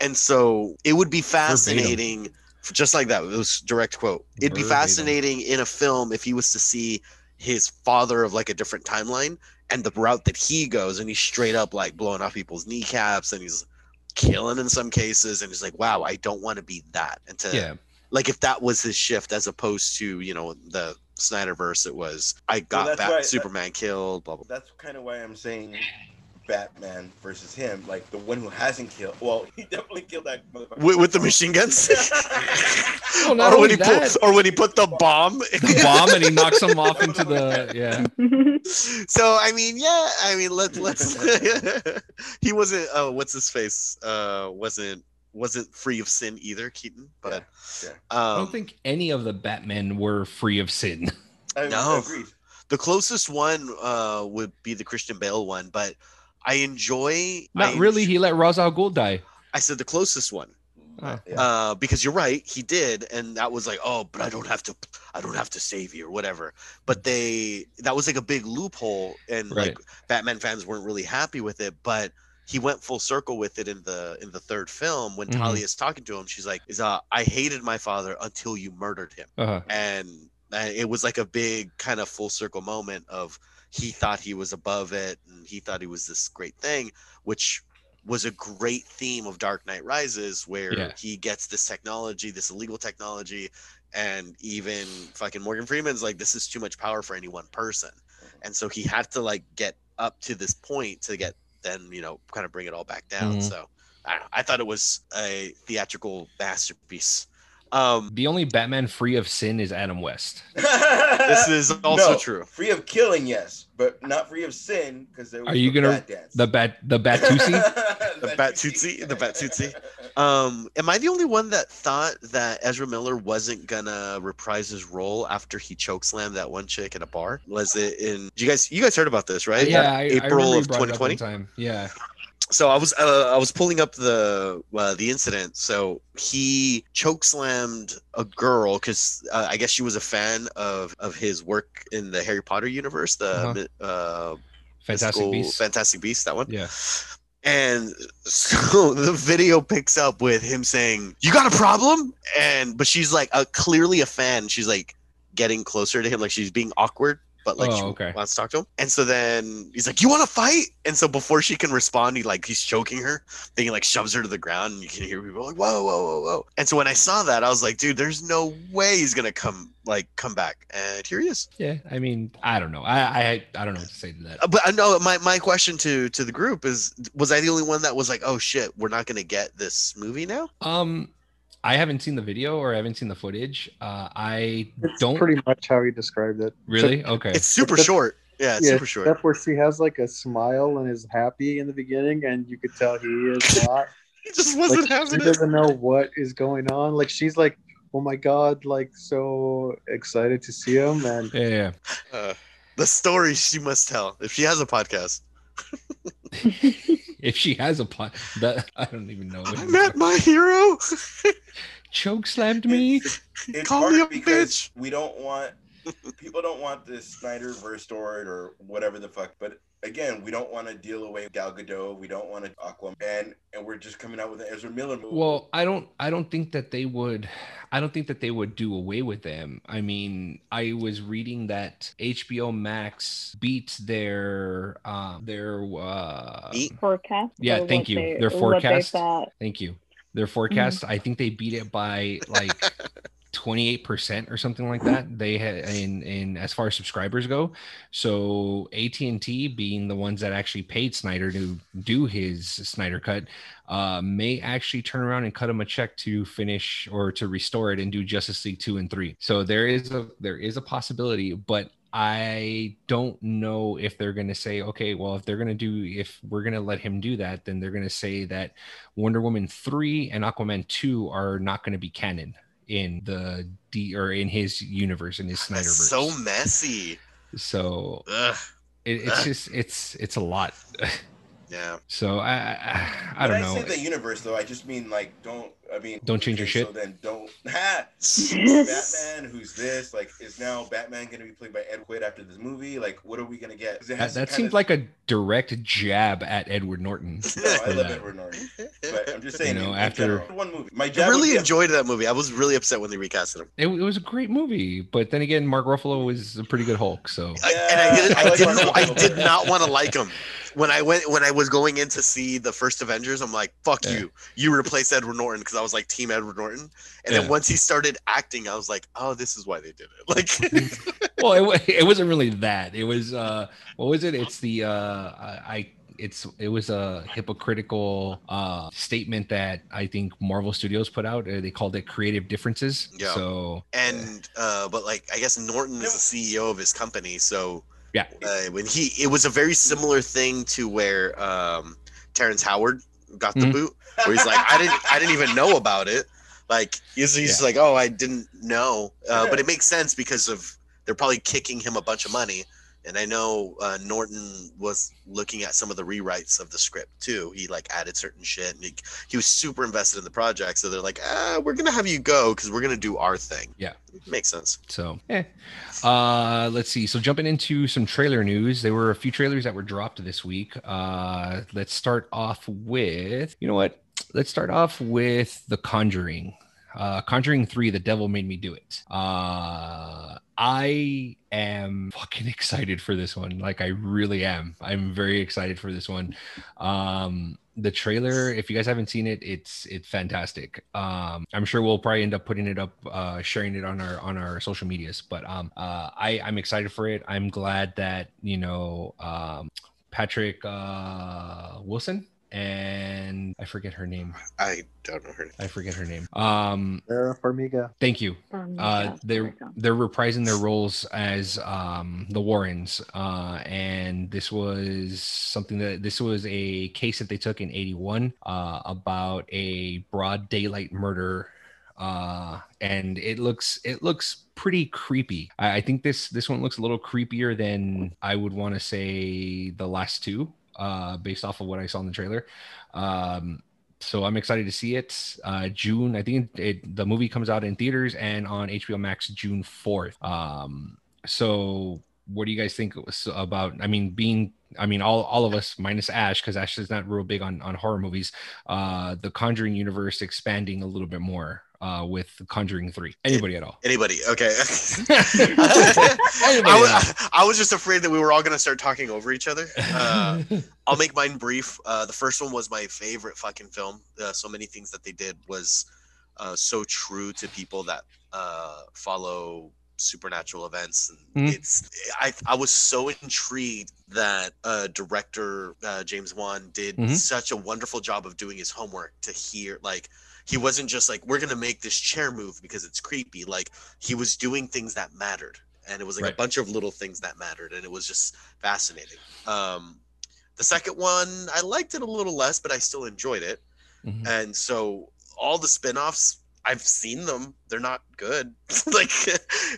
And so it would be fascinating, just like that. It was direct quote. It'd be Verbatim. fascinating in a film if he was to see his father of like a different timeline and the route that he goes, and he's straight up like blowing off people's kneecaps, and he's killing in some cases, and he's like, wow, I don't want to be that. And to Yeah. like if that was his shift as opposed to you know the Snyderverse, it was I got that's Bat- why- Superman killed, blah blah. That's kind of why I'm saying Batman versus him, like the one who hasn't killed. Well, he definitely killed that motherfucker. With, with the machine guns, Well, or when he put, or when he put the bomb. The bomb and he knocks him off into the yeah. so I mean, yeah, I mean, let let's. he wasn't. Uh, what's his face? Uh, wasn't wasn't free of sin either, Keaton. But yeah. I um, don't think any of the Batmen were free of sin. I No. agreed. the closest one uh would be the Christian Bale one, but I enjoy. Not I really. enj- He let Ra's al Ghul die. I said the closest one. Oh. Yeah. uh because you're right he did and that was like oh but i don't have to i don't have to save you or whatever but they that was like a big loophole and like batman fans weren't really happy with it but he went full circle with it in the in the third film when Mhm. Talia's talking to him she's like is uh i hated my father until you murdered him Uh-huh. and uh, it was like a big kind of full circle moment of he thought he was above it and he thought he was this great thing which was a great theme of dark knight rises where Yeah. he gets this technology this illegal technology and even fucking morgan freeman's like this is too much power for any one person and so he had to like get up to this point to get then you know kind of bring it all back down Mhm. so I, know, I thought it was a theatrical masterpiece um The only Batman free of sin is Adam West. this is also No, true Free of killing, yes, but not free of sin because there Are you the gonna- bat dance. The bat the Batusi? The Batootsie, the Batootsie. Um, am I the only one that thought that Ezra Miller wasn't gonna reprise his role after he chokeslammed that one chick in a bar? Was it in? You guys, you guys heard about this, right? yeah, I, I April you of brought it up one 2020. Time. Yeah. So I was, uh, I was pulling up the uh, the incident. So he chokeslammed a girl because uh, I guess she was a fan of of his work in the Harry Potter universe, the Uh-huh. uh, Fantastic Beasts. Fantastic Beast, that one. Yeah. And so the video picks up with him saying, "You got a problem?" And but she's like uh, clearly a fan. She's like getting closer to him, like she's being awkward, but like Oh, she okay. wants to talk to him. And so then he's like, "You want to fight?" And so before she can respond, he like he's choking her. Then he like shoves her to the ground, and you can hear people like, "Whoa, whoa, whoa, whoa!" And so when I saw that, I was like, "Dude, there's no way he's gonna come like come back." And here he is. Yeah. I mean, I don't know. I I I don't know what to say to that. Uh, But I know my, my question to to the group is was I the only one that was like, oh shit, we're not gonna get this movie now? Um, I haven't seen the video or I haven't seen the footage. Uh, I It's don't pretty much how he described it. really. Okay. It's super Except- short. Yeah, it's yeah, super short. except where she has like a smile and is happy in the beginning, and you could tell he is not. He just wasn't she having it. doesn't know what is going on. Like she's like, "Oh my god!" Like so excited to see him, and yeah, yeah. Uh, the story she must tell if she has a podcast. if she has a pot, that I don't even know. I met my hero. Choke slammed me. It's Call me a bitch. we don't want people don't want the Snyderverse story or whatever the fuck. But again, we don't want to deal away Gal Gadot. We don't want to Aquaman, and, and we're just coming out with an Ezra Miller movie. Well, I don't I don't think that they would I don't think that they would do away with them. I mean, I was reading that HBO Max beat their um their uh Beat? forecast. Yeah, thank you. they- Their forecast. thank you. Their forecast, I think they beat it by like 28% or something like that. They had in in as far as subscribers go. So AT&T being the ones that actually paid Snyder to do his Snyder cut uh may actually turn around and cut him a check to finish or to restore it and do Justice League 2 and 3. So there is a there is a possibility, but I don't know if they're going to say, okay, well, if they're going to do, if we're going to let him do that, then they're going to say that Wonder Woman 3 and Aquaman 2 are not going to be canon in the D or in his universe, in his Snyderverse. So messy. so it, it's just, it's, it's a lot. Yeah. so I, I, I when don't I know. say the universe, though, I just mean like don't. I mean, Don't change your okay, shit? So then don't. Ha! Batman, who's this? Like, is now Batman going to be played by Ed Wood after this movie? Like, what are we going to get? That, that kinda- seemed like a direct jab at Edward Norton. No, I love that. Edward Norton, but I'm just saying. You know, in- in after- general, one movie, my I jab would really be- enjoyed that movie. I was really upset when they recasted him. It, it was a great movie, but then again, Mark Ruffalo was a pretty good Hulk. So I, and I didn't. I I like didn't. I did not want to like him. When I went, when I was going in to see the first Avengers, I'm like, "Fuck Yeah. you! You replaced Edward Norton," because I was like Team Edward Norton. And Yeah. then once he started acting, I was like, "Oh, this is why they did it." Like, well, it, it wasn't really that. It was uh, what was it? It's the uh, I, I it's it was a hypocritical uh statement that I think Marvel Studios put out. Uh, They called it creative differences. Yeah. So and uh, but like, I guess Norton is the CEO of his company, so Yeah. Uh, when he, it was a very similar thing to where um, Terrence Howard got the Mhm. boot, where he's like, "I didn't, I didn't even know about it." Like he's, he's Yeah. like, "Oh, I didn't know," uh, Yeah. but it makes sense because of they're probably kicking him a bunch of money. And I know uh, Norton was looking at some of the rewrites of the script too. He like added certain shit, and he, he was super invested in the project. So they're like, "Ah, we're gonna have you go because we're gonna do our thing." Yeah. makes sense. So, eh. Uh, let's see. So, jumping into some trailer news, there were a few trailers that were dropped this week. Uh, let's start off with, you know what? Let's start off with The Conjuring. Uh, Conjuring 3, The Devil Made Me Do It. Uh, I am fucking excited for this one. Like, I really am. I'm very excited for this one. Um, the trailer if you guys haven't seen it it's it's fantastic um i'm sure we'll probably end up putting it up uh sharing it on our on our social medias but um uh i i'm excited for it i'm glad that you know um patrick uh wilson and i forget her name. I don't know her. i forget her name. Um Vera Farmiga. thank you. Um, uh yeah, there we they're they're reprising their roles as um the warrens. Uh and this was something that this was a case that they took in 81 uh about a broad daylight murder. Uh and it looks it looks pretty creepy. I, I think this this one looks a little creepier than i would want to say the last two uh based off of what i saw in the trailer um so I'm excited to see it. Uh, June, I think it, it, the movie comes out in theaters and on HBO Max June 4th. Um, so what do you guys think about? I mean, being, I mean, all, all of us minus Ash, because Ash is not real big on, on horror movies. Uh, the Conjuring universe expanding a little bit more uh, with Conjuring 3. Anybody at all? Anybody? Okay. Anybody I, was, I was just afraid that we were all going to start talking over each other. Uh, I'll make mine brief. Uh, the first one was my favorite fucking film. Uh, so many things that they did was uh, so true to people that uh, follow supernatural events. And Mhm. It's I I was so intrigued that uh, director uh, James Wan did Mhm. such a wonderful job of doing his homework to hear like he wasn't just like we're gonna make this chair move because it's creepy. Like he was doing things that mattered, and it was like Right. a bunch of little things that mattered, and it was just fascinating. Um, the second one I liked it a little less, but I still enjoyed it. Mhm. And so all the spin-offs, I've seen them. They're not good. like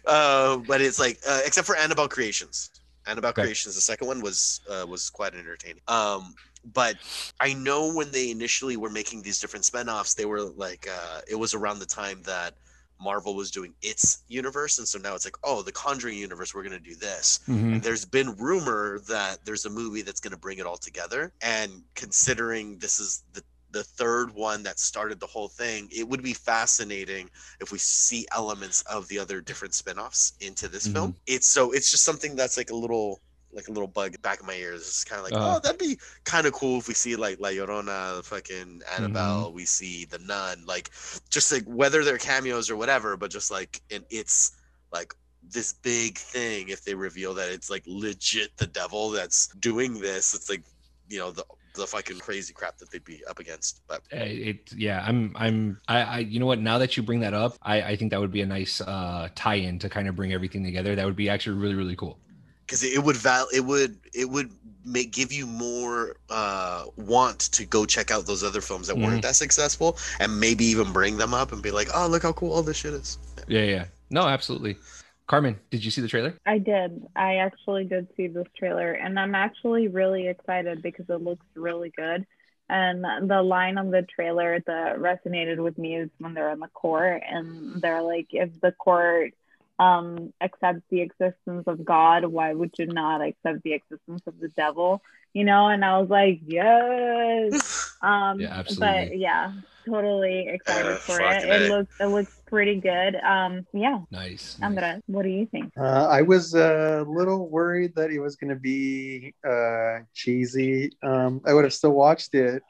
uh but it's like uh, except for Annabelle Creations. Annabelle Okay. Creations, the second one was uh, was quite entertaining. Um but I know when they initially were making these different spin-offs, they were like uh it was around the time that Marvel was doing its universe and so now it's like, oh, the Conjuring universe, we're going to do this. Mhm. there's been rumor that there's a movie that's going to bring it all together and considering this is the the third one that started the whole thing it would be fascinating if we see elements of the other different spin-offs into this film. It's so it's just something that's like a little like a little bug back in my ears. It's kind of like Uh-huh. oh that'd be kind of cool if we see like la llorona fucking annabelle we see the nun like just like whether they're cameos or whatever but just like and it's like this big thing if they reveal that it's like legit the devil that's doing this. It's like you know the the fucking crazy crap that they'd be up against but Uh, it yeah i'm i'm I, I you know what? Now that you bring that up i i think that would be a nice uh tie-in to kind of bring everything together. That would be actually really really cool because it would val it would it would make give you more uh want to go check out those other films that Mhm. weren't that successful and maybe even bring them up and be like oh look how cool all this shit is yeah yeah no absolutely carmen did you see the trailer I did. I actually did see this trailer, and I'm actually really excited because it looks really good. And the line on the trailer that resonated with me is when they're in the court and they're like, if the court um, accept the existence of God, why would you not accept the existence of the devil? You know, and I was like, yes. Um, Yeah, But yeah, totally excited Uh, for fucking it. It looks it looks pretty good. Um, yeah, nice, nice. Andra, what do you think? Uh, I was a little worried that it was going to be uh, cheesy. Um, I would have still watched it,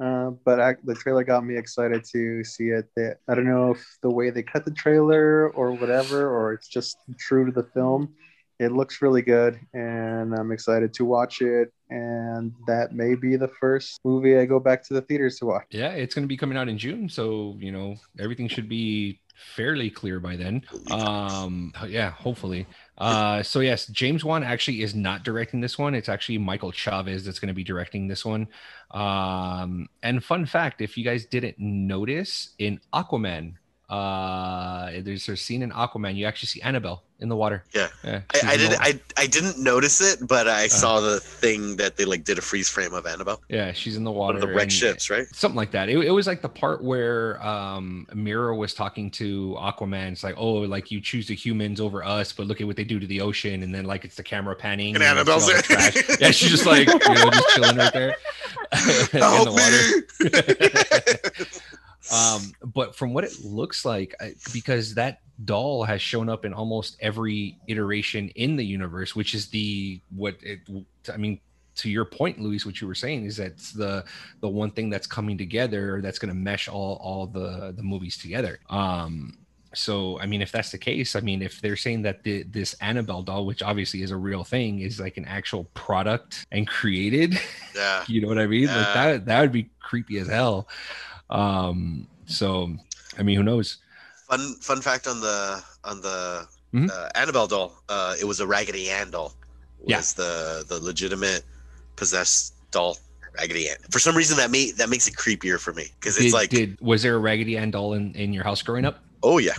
uh, but I, the trailer got me excited to see it. That I don't know if the way they cut the trailer or whatever, or it's just true to the film. It looks really good, and I'm excited to watch it. And that may be the first movie I go back to the theaters to watch. yeah it's going to be coming out in june so you know everything should be fairly clear by then um yeah hopefully uh so yes james wan actually is not directing this one. It's actually michael chaves that's going to be directing this one. Um and fun fact if you guys didn't notice in aquaman uh there's a scene in aquaman you actually see annabelle in the water Yeah. yeah I, I didn't. I, I didn't notice it but i Uh. saw the thing that they like did a freeze frame of annabelle yeah she's in the water one of the wrecked ships right something like that. It, it was like the part where um Mera was talking to Aquaman. It's like, oh, like you choose the humans over us, but look at what they do to the ocean, and then like it's the camera panning. And see Annabelle's there. Yeah, she's just like you know, just chilling right there in the water. um but from what it looks like I- because that doll has shown up in almost every iteration in the universe which is the what it i mean to your point luis what you were saying is that's the the one thing that's coming together that's going to mesh all all the the movies together um so i mean if that's the case i mean if they're saying that the, this annabelle doll which obviously is a real thing is like an actual product and created yeah you know what I mean? Like that that would be creepy as hell. Um, so I mean, who knows? Fun fun fact on the on the Mhm. uh, Annabelle doll. Uh, it was a Raggedy Ann doll. Yeah. Was the the legitimate possessed doll Raggedy Ann? For some reason that made that makes it creepier for me because it's Did, like did was there a Raggedy Ann doll in, in your house growing up? oh yeah.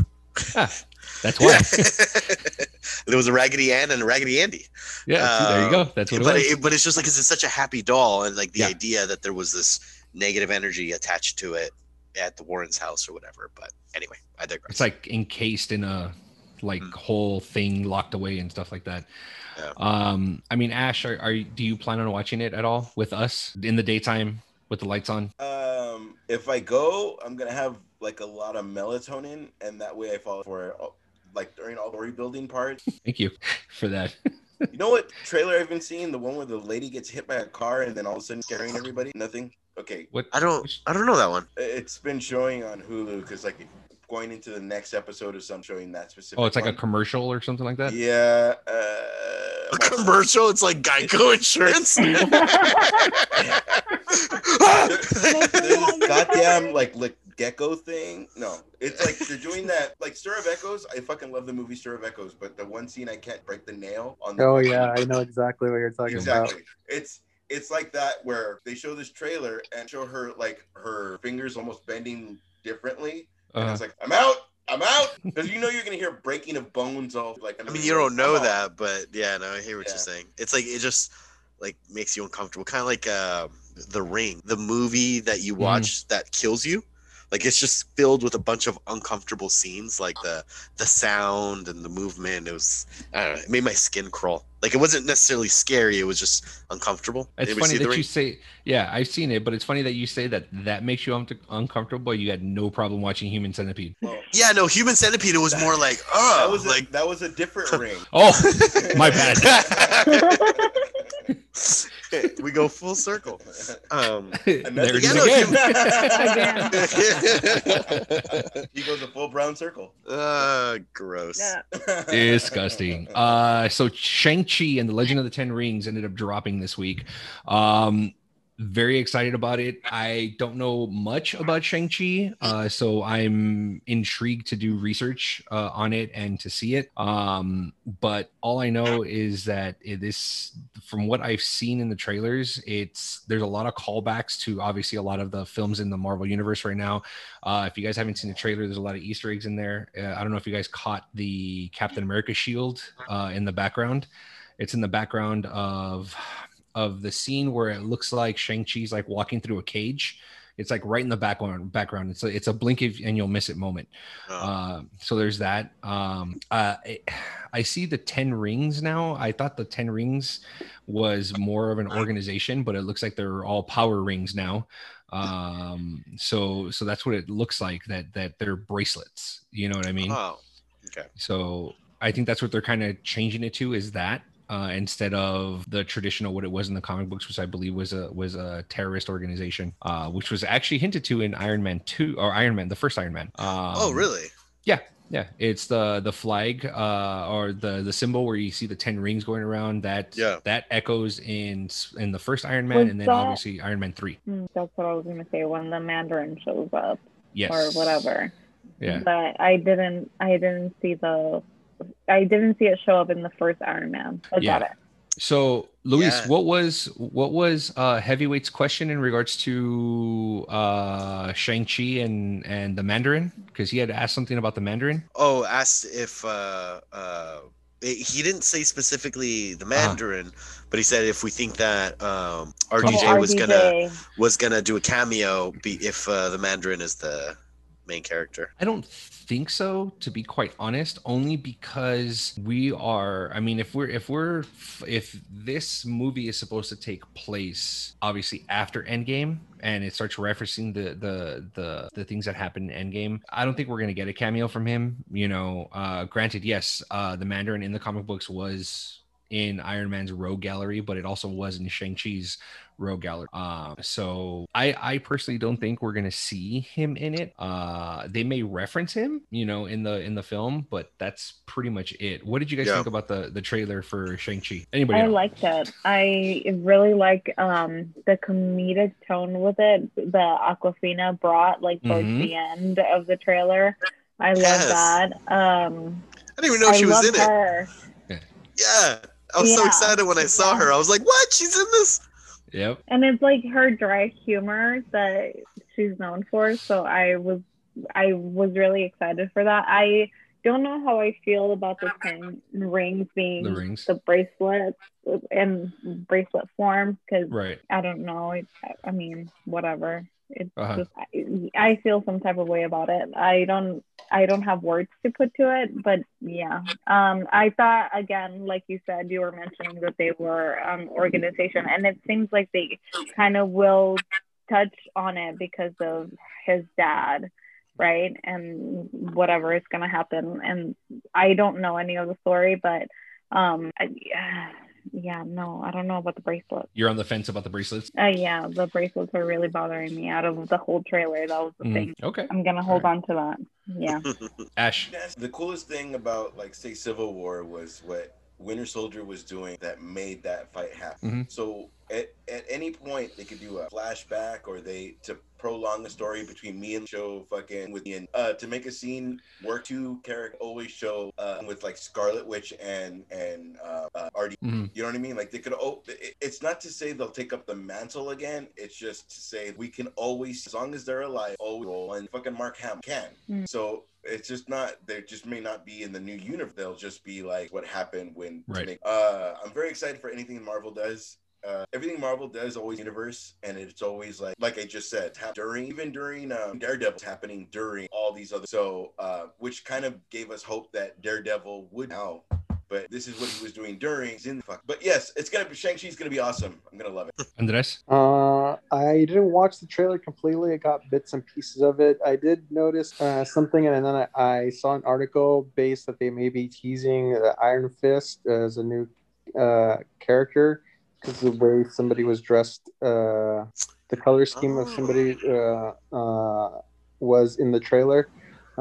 That's why. there was a Raggedy Ann and a Raggedy Andy. Yeah, there you go. That's what it but was. it, but it's just like 'cause it's such a happy doll and like the Yeah. idea that there was this negative energy attached to it at the Warren's house or whatever. But anyway, I digress. It's like encased in a like Mm. whole thing locked away and stuff like that. Yeah. Um, I mean, Ash, are, are do you plan on watching it at all with us in the daytime with the lights on? Um, if I go, I'm gonna have like a lot of melatonin, and that way I fall for uh, like during all the rebuilding parts. Thank you for that. You know what trailer I've been seeing? The one where the lady gets hit by a car and then all of a sudden scaring everybody. Nothing. Okay, What I don't I don't know that one. it's been showing on Hulu because like going into the next episode of some showing that specific. Oh, it's like a commercial or something like that. yeah. A Uh, commercial. It's like Geico insurance. this goddamn like like gecko thing. No, it's like they're doing that like Stir of Echoes. I fucking love the movie Stir of Echoes, but the one scene I can't break the nail on. The Oh yeah, I know exactly what you're talking about. exactly. It's it's like that where they show this trailer and show her like her fingers almost bending differently, and Uh, it's like I'm out. I'm out because you know you're gonna hear breaking of bones all like. I mean, you don't know out. that, but yeah, no, I hear what Yeah. you're saying. It's like it just like makes you uncomfortable, kind of like uh, The Ring, the movie that you Mhm. watch that kills you. Like it's just filled with a bunch of uncomfortable scenes, like the the sound and the movement. It was I don't know, it made my skin crawl. Like it wasn't necessarily scary, it was just uncomfortable. It's Anybody funny that Ring? you say, yeah, I've seen it, but it's funny that you say that that makes you un- uncomfortable. You had no problem watching Human Centipede. Well, Yeah, no, Human Centipede. It was more like oh, that was a, like that was a different ring. Oh, my bad. we go full circle. Um, Another there it is yeah, no, again. he goes a full brown circle. uh, gross. yeah. Disgusting. Uh, so Shang-Chi and the Legend of the Ten Rings ended up dropping this week. Um, very excited about it. I don't know much about Shang-Chi, uh, so I'm intrigued to do research uh, on it and to see it. Um, but all I know is that this, from what I've seen in the trailers, it's there's a lot of callbacks to obviously a lot of the films in the Marvel universe right now. Uh, if you guys haven't seen the trailer, there's a lot of Easter eggs in there. Uh, I don't know if you guys caught the Captain America shield uh, in the background. It's in the background of of the scene where it looks like Shang Chi's like walking through a cage. It's like right in the background. Background. It's a it's a blink if, and you'll miss it moment. Oh. Uh, so there's that. Um, uh, I, I see the ten rings now. I thought the ten rings was more of an organization, but it looks like they're all power rings now. Um, so so that's what it looks like. That that they're bracelets. You know what I mean? oh, okay. So I think that's what they're kind of changing it to is that uh, instead of the traditional what it was in the comic books, which I believe was a was a terrorist organization, uh, which was actually hinted to in Iron Man two or Iron Man, the first Iron Man. Um, oh, really? Yeah, yeah. It's the the flag uh, or the the symbol where you see the ten rings going around. That Yeah. that echoes in in the first Iron Man, Was and then that- obviously Iron Man three. Hmm, That's what I was gonna say when the Mandarin shows up Yes, or whatever. Yeah. But I didn't. I didn't see the. I didn't see it show up in the first Iron Man. I Yeah. got it. So, Luis, Yeah. what was what was uh, Heavyweight's question in regards to uh, Shang Chi and and the Mandarin? Because he had asked something about the Mandarin. Oh, asked if uh, uh, he didn't say specifically the Mandarin, but he said if we think that um, RDJ Oh, was gonna was gonna do a cameo, be if uh, the Mandarin is the main character. I don't think so, to be quite honest. Only because we are. I mean, if we're if we're if this movie is supposed to take place obviously after Endgame and it starts referencing the the the the things that happened in Endgame, I don't think we're gonna get a cameo from him. You know, uh, granted, yes, uh, the Mandarin in the comic books was in Iron Man's Rogue Gallery, but it also was in Shang Chi's Rogue Gallery. Um, so I I personally don't think we're gonna see him in it. Uh, they may reference him, you know, in the in the film, but that's pretty much it. What did you guys Yeah. think about the the trailer for Shang Chi? Anybody? I else? liked it. I really like um the comedic tone with it. The Awkwafina brought like towards Mhm. the end of the trailer. I love Yes. that. Um, I didn't even know I she was love in it. Yeah, I was so excited when I saw Yeah. her. I was like, "What? She's in this?" Yep. and it's like her dry humor that she's known for so i was i was really excited for that i don't know how i feel about the ten rings being The rings. the bracelets in bracelet form because Right. i don't know it, i mean whatever it's Uh-huh. just I, I feel some type of way about it. I don't i don't have words to put to it but yeah. Um i thought again like you said you were mentioning that they were um organization and it seems like they kind of will touch on it because of his dad right? And whatever is going to happen. And i don't know any of the story but um I, yeah, no, I don't know about the bracelet. You're on the fence about the bracelets. Uh, yeah, the bracelets are really bothering me. Out of the whole trailer, that was the Mm, thing. Okay, I'm gonna hold on to that. Yeah. Ash. The coolest thing about like say Civil War was what Winter Soldier was doing that made that fight happen. Mhm. So at, at any point they could do a flashback or they to prolong the story between me and show fucking with Ian uh to make a scene where two characters always show uh with like Scarlet Witch and and uh, uh RD Mhm. you know what I mean? Like they could. Oh, it- it's not to say they'll take up the mantle again. It's just to say we can always, as long as they're alive, always roll. And fucking Mark Hamill can. Mm. So it's just not. there just may not be in the new universe. They'll just be like what happened when. Right. uh, I'm very excited for anything Marvel does. Uh, everything Marvel does always universe, and it's always like, like I just said, during even during um, Daredevil, it's happening during all these other. So, uh, which kind of gave us hope that Daredevil would now but this is what he was doing during. He's in the fuck. But yes, it's gonna be Shang Chi's gonna be awesome. I'm gonna love it. Andres. Uh, I didn't watch the trailer completely. I got bits and pieces of it. I did notice uh, something, and then I, I saw an article based that they may be teasing uh, Iron Fist as a new uh, character because the way somebody was dressed, uh, the color scheme of somebody uh, uh, was in the trailer.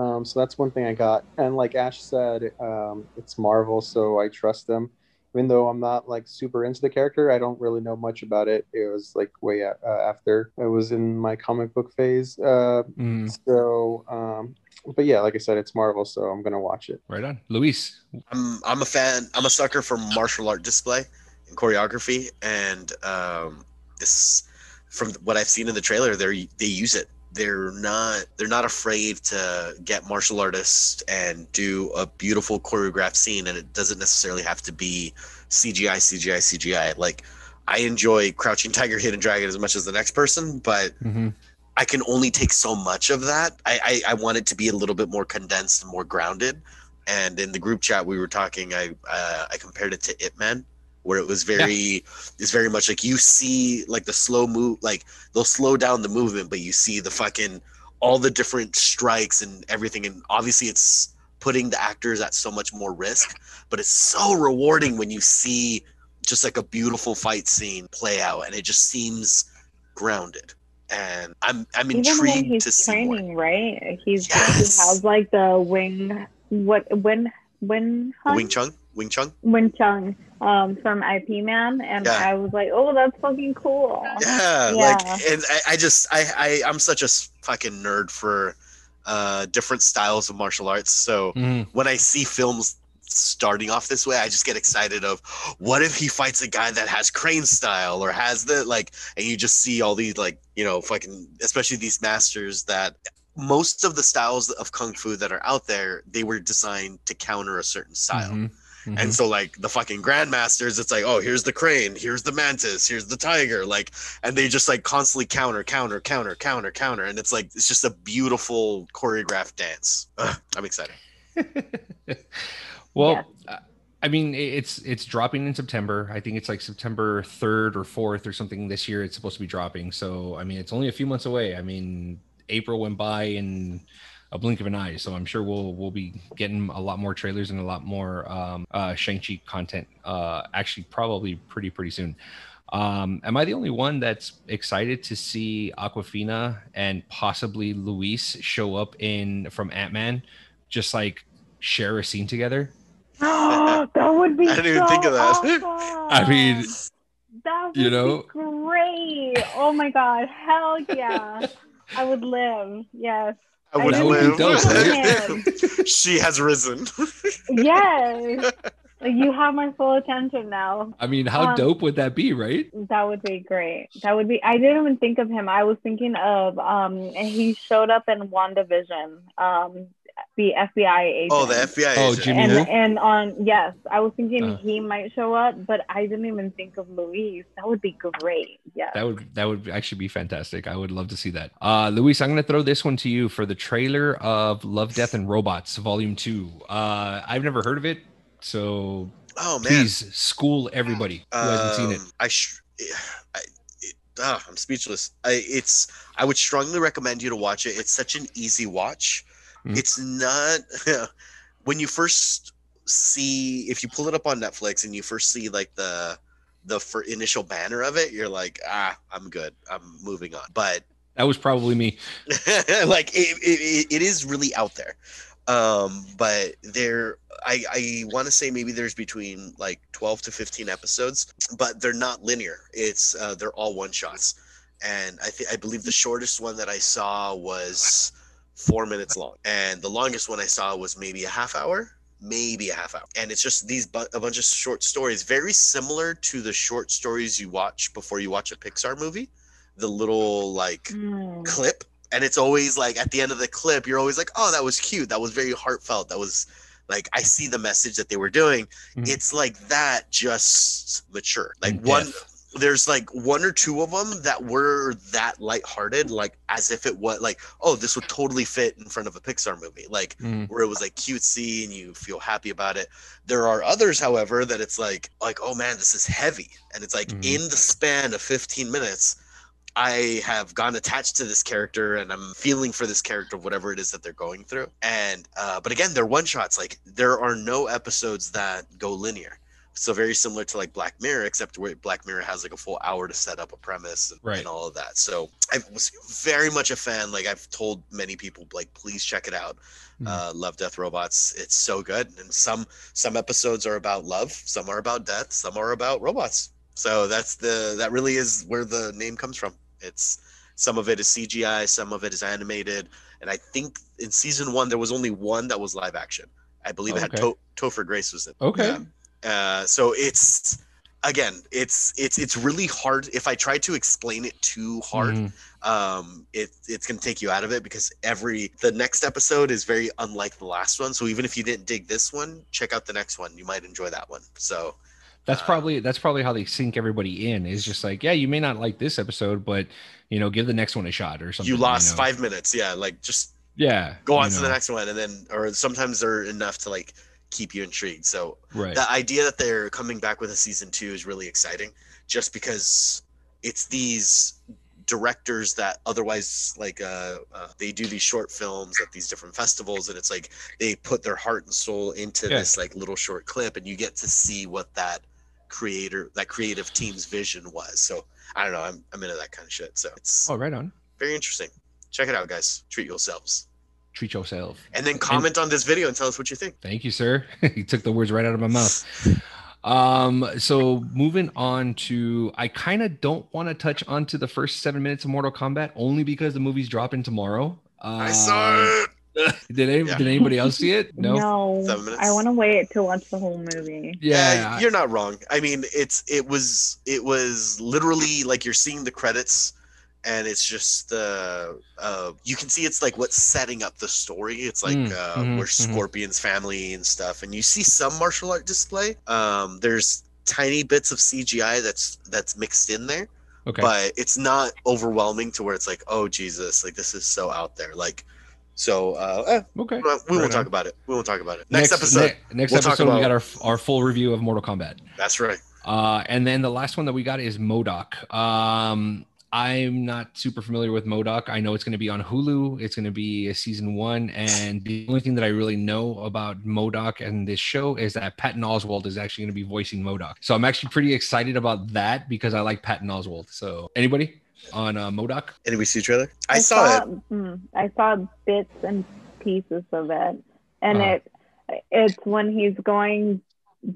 Um, so that's one thing I got. And like Ash said, um, it's Marvel, so I trust them even though I'm not like super into the character, I don't really know much about it. It was like way a- uh, after I was in my comic book phase. Uh, Mm, so, um, but yeah, like I said, it's Marvel, so I'm gonna watch it. right on. Luis. I'm I'm a fan. I'm a sucker for martial art display and choreography, and um, this from what I've seen in the trailer, they they use it. They're not they're not afraid to get martial artists and do a beautiful choreographed scene, and it doesn't necessarily have to be CGI, CGI, CGI. Like I enjoy Crouching Tiger, Hidden Dragon as much as the next person, but Mhm. I can only take so much of that. I, I I want it to be a little bit more condensed and more grounded. And in the group chat we were talking, I uh, I compared it to Ip Man, where it was very it's very much like you see like the slow move, like they'll slow down the movement, but you see the fucking all the different strikes and everything. And obviously it's putting the actors at so much more risk, but it's so rewarding when you see just like a beautiful fight scene play out, and it just seems grounded. And I'm I'm Even when intrigued he's to see more. training, right? He's Yes. he has like the wing what when when Wing Chun, Wing Chun. Wing Chun um from IP Man and Yeah. I was like, Oh, that's fucking cool. Yeah, Yeah. like and I, I just I, I I'm such a fucking nerd for uh different styles of martial arts. So Mhm. when I see films starting off this way, I just get excited of what if he fights a guy that has crane style or has the like and you just see all these like, you know, fucking especially these masters that most of the styles of kung fu that are out there, they were designed to counter a certain style. Mhm. Mhm. And so like the fucking grandmasters, it's like, oh, here's the crane, here's the mantis, here's the tiger, like, and they just like constantly counter, counter, counter, counter, counter, and it's like it's just a beautiful choreographed dance. Ugh, I'm excited. well, Yes. uh, I mean, it's it's dropping in September. I think it's like September third or fourth or something this year. It's supposed to be dropping. So I mean, it's only a few months away. I mean, April went by in a blink of an eye. So I'm sure we'll we'll be getting a lot more trailers and a lot more um, uh, Shang Chi content. Uh, actually, probably pretty pretty soon. Um, am I the only one that's excited to see Awkwafina and possibly Luis show up in from Ant Man, just like share a scene together? that would be I didn't even think of that. awesome. I mean, that would you know? be great. Oh my god, hell yeah. I would live. Yes. I would That would be live. dope, she has risen. Yes. you have my full attention now. I mean, how Um, dope would that be, right? That would be great. That would be I didn't even think of him. I was thinking of um he showed up in WandaVision. Um the FBI agent. oh, the FBI Oh, agent. Jimmy and Woo? and on yes, I was thinking Uh. he might show up, but I didn't even think of Luis. That would be great. Yes. That would that would actually be fantastic. I would love to see that. Uh Luis, I'm gonna throw this one to you for the trailer of Love, Death, and Robots Volume Two. Uh I've never heard of it, so Oh man. please school everybody who hasn't seen it. Um, I, sh- I it, ah, I'm speechless. I, it's I would strongly recommend you to watch it. It's such an easy watch. Mhm. It's not when you first see if you pull it up on Netflix and you first see like the the for initial banner of it, you're like, ah, I'm good. I'm moving on. But That was probably me. like it, it, it is really out there. Um, but there, I, I want to say maybe there's between like 12 to 15 episodes, but they're not linear. It's uh, they're all one shots, and I think I believe the shortest one that I saw was four minutes long, and the longest one I saw was maybe a half hour, maybe a half hour, and it's just these bu- a bunch of short stories, very similar to the short stories you watch before you watch a Pixar movie, the little like Mm. clip. And it's always like at the end of the clip you're always like oh that was cute. That was very heartfelt. That was like i see the message that they were doing. Mhm. it's like that just mature. Like In one depth. There's like one or two of them that were that lighthearted like as if it was like oh this would totally fit in front of a pixar movie like Mm. where it was like cutesy and you feel happy about it. There are others, however, that it's like like oh man, this is heavy, and it's like Mhm. in the span of 15 minutes, I have gone attached to this character and I'm feeling for this character, whatever it is that they're going through. And uh, but again, they're one shots. Like there are no episodes that go linear. So very similar to like Black Mirror, except where Black Mirror has like a full hour to set up a premise and, Right. and all of that. So I was very much a fan. Like I've told many people, like please check it out. Mhm. Uh, Love Death Robots. It's so good. And some some episodes are about love, some are about death, some are about robots. So that's the that really is where the name comes from. It's some of it is CGI, some of it is animated, and I think in season one there was only one that was live action. I believe it had to- Topher Grace was it. Okay. Uh, so it's again, it's it's it's really hard. If I try to explain it too hard, Mhm. um, it it's gonna take you out of it because every the next episode is very unlike the last one. So even if you didn't dig this one, check out the next one. You might enjoy that one. So That's Uh, probably that's probably how they sink everybody in. Is just like, yeah, you may not like this episode, but you know, give the next one a shot or something. you lost know? five minutes. Yeah, like just Yeah. go on you to the next one, and then or sometimes they're enough to like keep you intrigued. So Right. the idea that they're coming back with a season two is really exciting just because it's these directors that otherwise like uh, uh they do these short films at these different festivals and it's like they put their heart and soul into Yeah. this like little short clip and you get to see what that creator that creative team's vision was so i don't know i'm, I'm into that kind of shit so it's oh, right on. very interesting check it out guys treat yourselves Treat yourself. and then comment on this video and tell us what you think Thank you, sir. you took the words right out of my mouth. Um, so moving on to I kind of don't want to touch onto the first seven minutes of Mortal Kombat only because the movie's dropping tomorrow. Um, i saw it Did, any, Yeah. did anybody else see it? No. No, Seven minutes. I want to wait to watch the whole movie. Yeah. you're not wrong. I mean, it's it was it was literally like you're seeing the credits, and it's just uh, uh you can see it's like what's setting up the story. It's like Mm, uh, mhm, where mhm. Scorpion's family and stuff, and you see some martial art display. Um, there's tiny bits of CGI that's that's mixed in there, okay. but it's not overwhelming to where it's like, oh Jesus, like this is so out there, like. So uh, eh, okay. we won't Right talk on. about it. We won't talk about it. Next, episode. ne- next we'll episode, we about- got our our full review of Mortal Kombat. That's right. Uh, and then the last one that we got is Modok. Um, I'm not super familiar with Modok. I know it's going to be on Hulu. It's going to be a season one, and the only thing that I really know about Modok and this show is that Patton Oswalt is actually going to be voicing Modok. So I'm actually pretty excited about that because I like Patton Oswalt. So anybody on uh, Modok? NBC trailer. I, saw, it. mm, I saw bits and pieces of it, and Uh-huh. it it's when he's going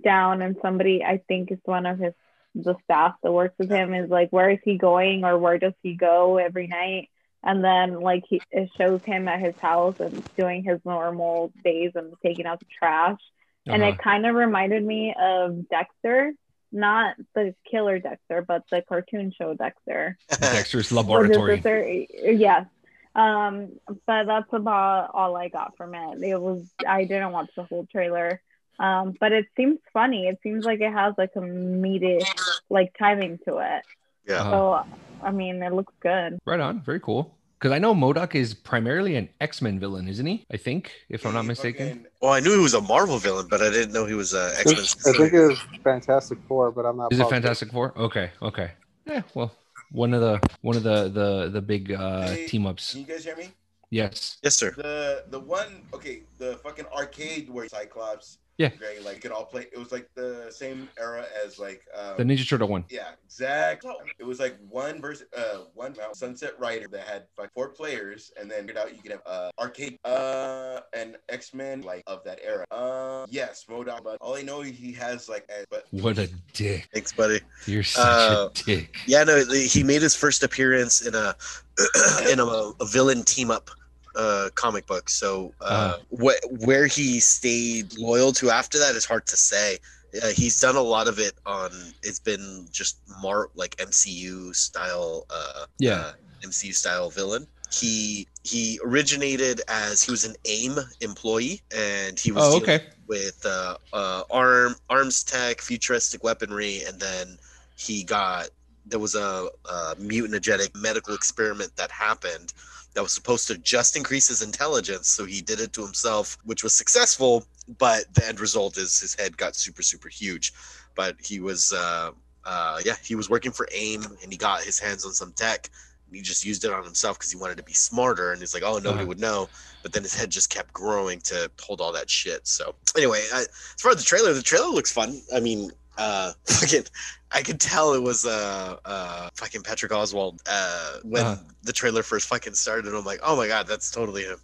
down, and somebody I think is one of his the staff that works with him is like, where is he going, or where does he go every night? And then like he it shows him at his house and doing his normal days and taking out the trash, and Uh-huh. it kind of reminded me of Dexter. Not the killer Dexter, but the cartoon show Dexter. Dexter's Laboratory. thir- yes. Um, but that's about all I got from it. It was I didn't watch the whole trailer. Um, but it seems funny. It seems like it has like a comedic like timing to it. Yeah. So I mean, it looks good. Right on. Very cool. Because I know Modok is primarily an X Men villain, isn't he? I think, if I'm not mistaken. fucking- Well, I knew he was a Marvel villain, but I didn't know he was uh, X I Men. think it was Fantastic Four, but I'm not. Is it. Fantastic Four? Okay, okay. Yeah, well, one of the one of the the the big uh Hey, team ups. Can you guys hear me? Yes. Yes, sir. The the one okay, the fucking arcade where Cyclops Yeah. Gray, like it all play. It was like the same era as like um, The Ninja Turtle one. Yeah, exactly. It was like one versus uh one Mount Sunset Rider that had like four players, and then figured out you could have uh arcade uh and X Men like of that era. Uh yes, Modok. But all I know he has like a, but What a dick. Thanks, buddy. You're such Uh, a dick. Yeah, no, he made his first appearance in a in a, a villain team up uh, comic book. So uh, wh- where he stayed loyal to after that is hard to say. Uh, he's done a lot of it on. It's been just more like MCU style. Uh, Yeah. uh, MCU style villain. He he originated as he was an AIM employee, and he was Oh, okay. with uh, uh, arm arms tech, futuristic weaponry, and then he got there was a, a mutagenic medical experiment that happened that was supposed to just increase his intelligence. So he did it to himself, which was successful. But the end result is his head got super super huge. But he was uh, uh, yeah he was working for AIM, and he got his hands on some tech. And he just used it on himself because he wanted to be smarter, and he's like, oh nobody Uh-huh. would know. But then his head just kept growing to hold all that shit. So anyway, I, as far as the trailer, the trailer looks fun. I mean, uh, fucking, I could tell it was uh, uh, fucking Patton Oswalt uh, when Uh-huh. the trailer first fucking started. I'm like, oh my god, that's totally him.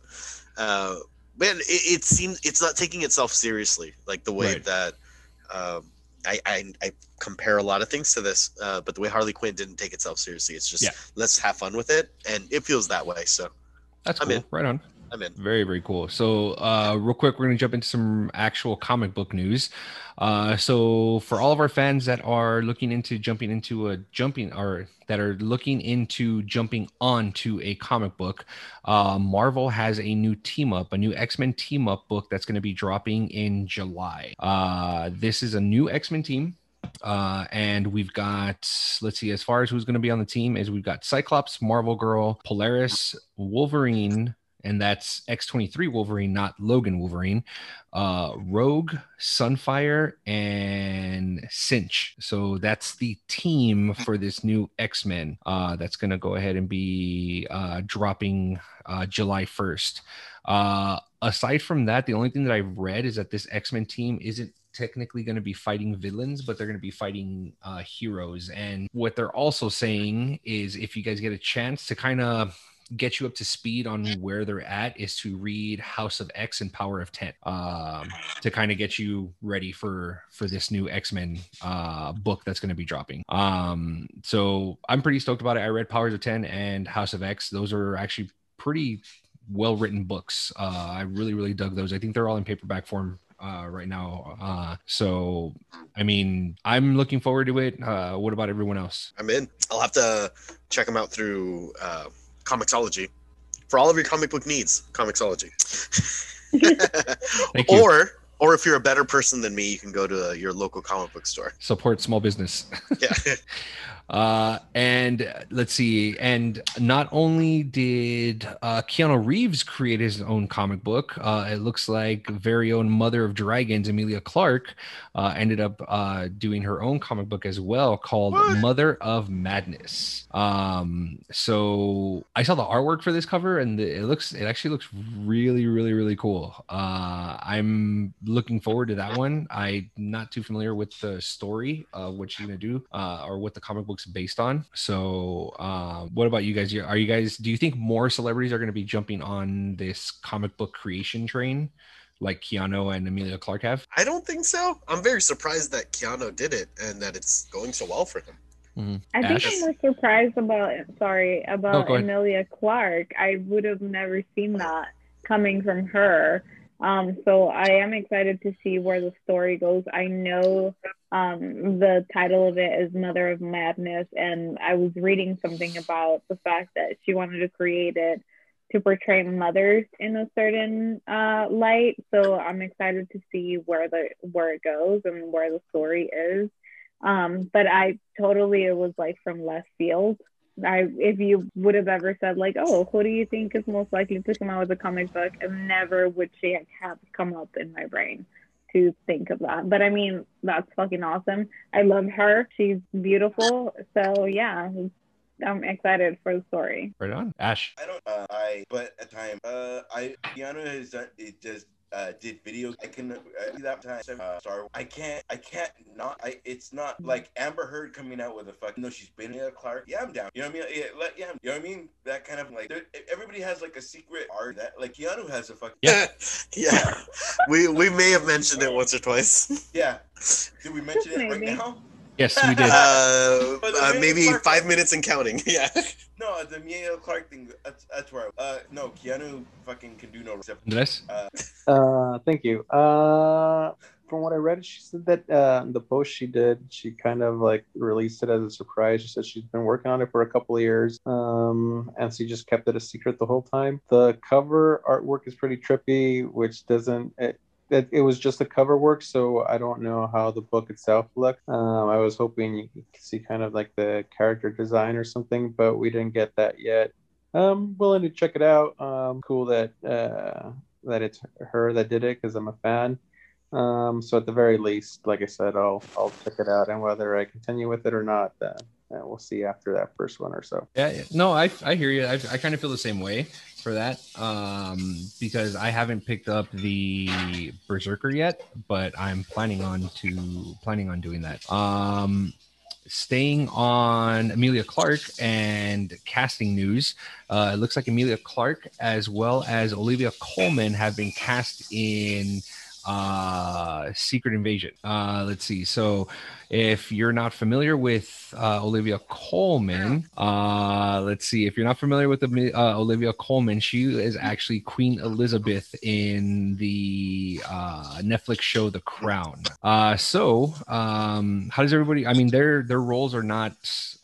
Uh, man, it, it seems it's not taking itself seriously, like the way Right. that um, I, I I compare a lot of things to this, uh, but the way Harley Quinn didn't take itself seriously, it's just Yeah. let's have fun with it, and it feels that way. So That's I'm cool. in. Right on. I'm in. Very, very cool. So, uh, real quick, we're going to jump into some actual comic book news. Uh, so, for all of our fans that are looking into jumping into a jumping or that are looking into jumping onto a comic book, uh, Marvel has a new team up, a new X Men team up book that's going to be dropping in July. Uh, this is a new X Men team. Uh, and we've got, let's see, as far as who's going to be on the team, is we've got Cyclops, Marvel Girl, Polaris, Wolverine, and that's X23 Wolverine, not Logan Wolverine, uh, Rogue, Sunfire, and Synch. So that's the team for this new X Men uh, that's going to go ahead and be uh, dropping uh, July 1st. Uh, aside from that, the only thing that I've read is that this X Men team isn't technically going to be fighting villains, but they're going to be fighting uh, heroes. And what they're also saying is if you guys get a chance to kind of get you up to speed on where they're at is to read House of X and Power of Ten um, to kind of get you ready for for this new X Men uh, book that's going to be dropping. Um, so I'm pretty stoked about it. I read Powers of Ten and House of X; those are actually pretty well written books. Uh, I really really dug those. I think they're all in paperback form uh, right now. Uh, so, I mean, I'm looking forward to it. Uh, what about everyone else? I'm in. I'll have to check them out through uh, Comixology for all of your comic book needs. Comixology. Or or if you're a better person than me, you can go to your local comic book store. Support small business. Yeah. Uh, and uh, let's see. And not only did uh, Keanu Reeves create his own comic book, uh, it looks like very own Mother of Dragons, Emilia Clarke, uh, ended up uh, doing her own comic book as well called What? Mother of Madness. Um, so I saw the artwork for this cover, and it looks, it actually looks really, really, really cool. Uh, I'm looking forward to that one. I'm not too familiar with the story of what she's gonna do, uh, or what the comic book's based on. So, uh, what about you guys? Are you guys? Do you think more celebrities are going to be jumping on this comic book creation train, like Keanu and Emilia Clarke have? I don't think so. I'm very surprised that Keanu did it and that it's going so well for him. I think Ash? I'm more surprised about sorry about No, go ahead. Emilia Clarke. I would have never seen that coming from her. Um, so I am excited to see where the story goes. I know um, the title of it is Mother of Madness, and I was reading something about the fact that she wanted to create it to portray mothers in a certain uh, light. So I'm excited to see where the where it goes and where the story is. Um, but I totally it was like from left field. I if you would have ever said like, oh, who do you think is most likely to come out with a comic book, and never would she have come up in my brain to think of that. But I mean, that's fucking awesome. I love her. She's beautiful. So yeah, I'm excited for the story. Right on, Ash. I don't. Uh, I but at time. Uh, I Keanu has done. It just uh, did videos. I can uh, that time. Uh, Star. I can't. I can't not. I. It's not like Amber Heard coming out with a fucking. No, she's been Emilia Clarke. Yeah, I'm down. You know what I mean? Yeah, let, yeah. You know what I mean? That kind of like. Everybody has like a secret art that like Keanu has a fucking. Yeah. yeah. We we may have mentioned it once or twice. Yeah. Did we mention it right now? Yes, we did. Uh, uh, maybe part- five minutes and counting. Yeah. No, the Emilia Clarke thing. That's, that's where. I, uh, no, Keanu fucking can do no except. Andres? Uh, thank you. Uh, from what I read, she said that uh, the post she did, she kind of like released it as a surprise. She said she's been working on it for a couple of years, um, and she just kept it a secret the whole time. The cover artwork is pretty trippy, which doesn't. It, it, it was just a cover work, so I don't know how the book itself looked. Um, I was hoping you could see kind of like the character design or something, but we didn't get that yet. I'm willing to check it out. Um, cool that uh, that it's her that did it because I'm a fan. Um, so at the very least, like I said, I'll I'll check it out, and whether I continue with it or not, then uh, we'll see after that first one or so. Yeah, yeah. no, I I hear you. I, I kind of feel the same way for that um, because I haven't picked up the Berserker yet, but I'm planning on to planning on doing that. Um, staying on Emilia Clarke and casting news, uh, it looks like Emilia Clarke as well as Olivia Colman have been cast in uh secret invasion uh let's see so if you're not familiar with uh, Olivia Colman, uh, let's see. If you're not familiar with the, uh, Olivia Colman, she is actually Queen Elizabeth in the uh, Netflix show The Crown. Uh, so, um, how does everybody? I mean, their their roles are not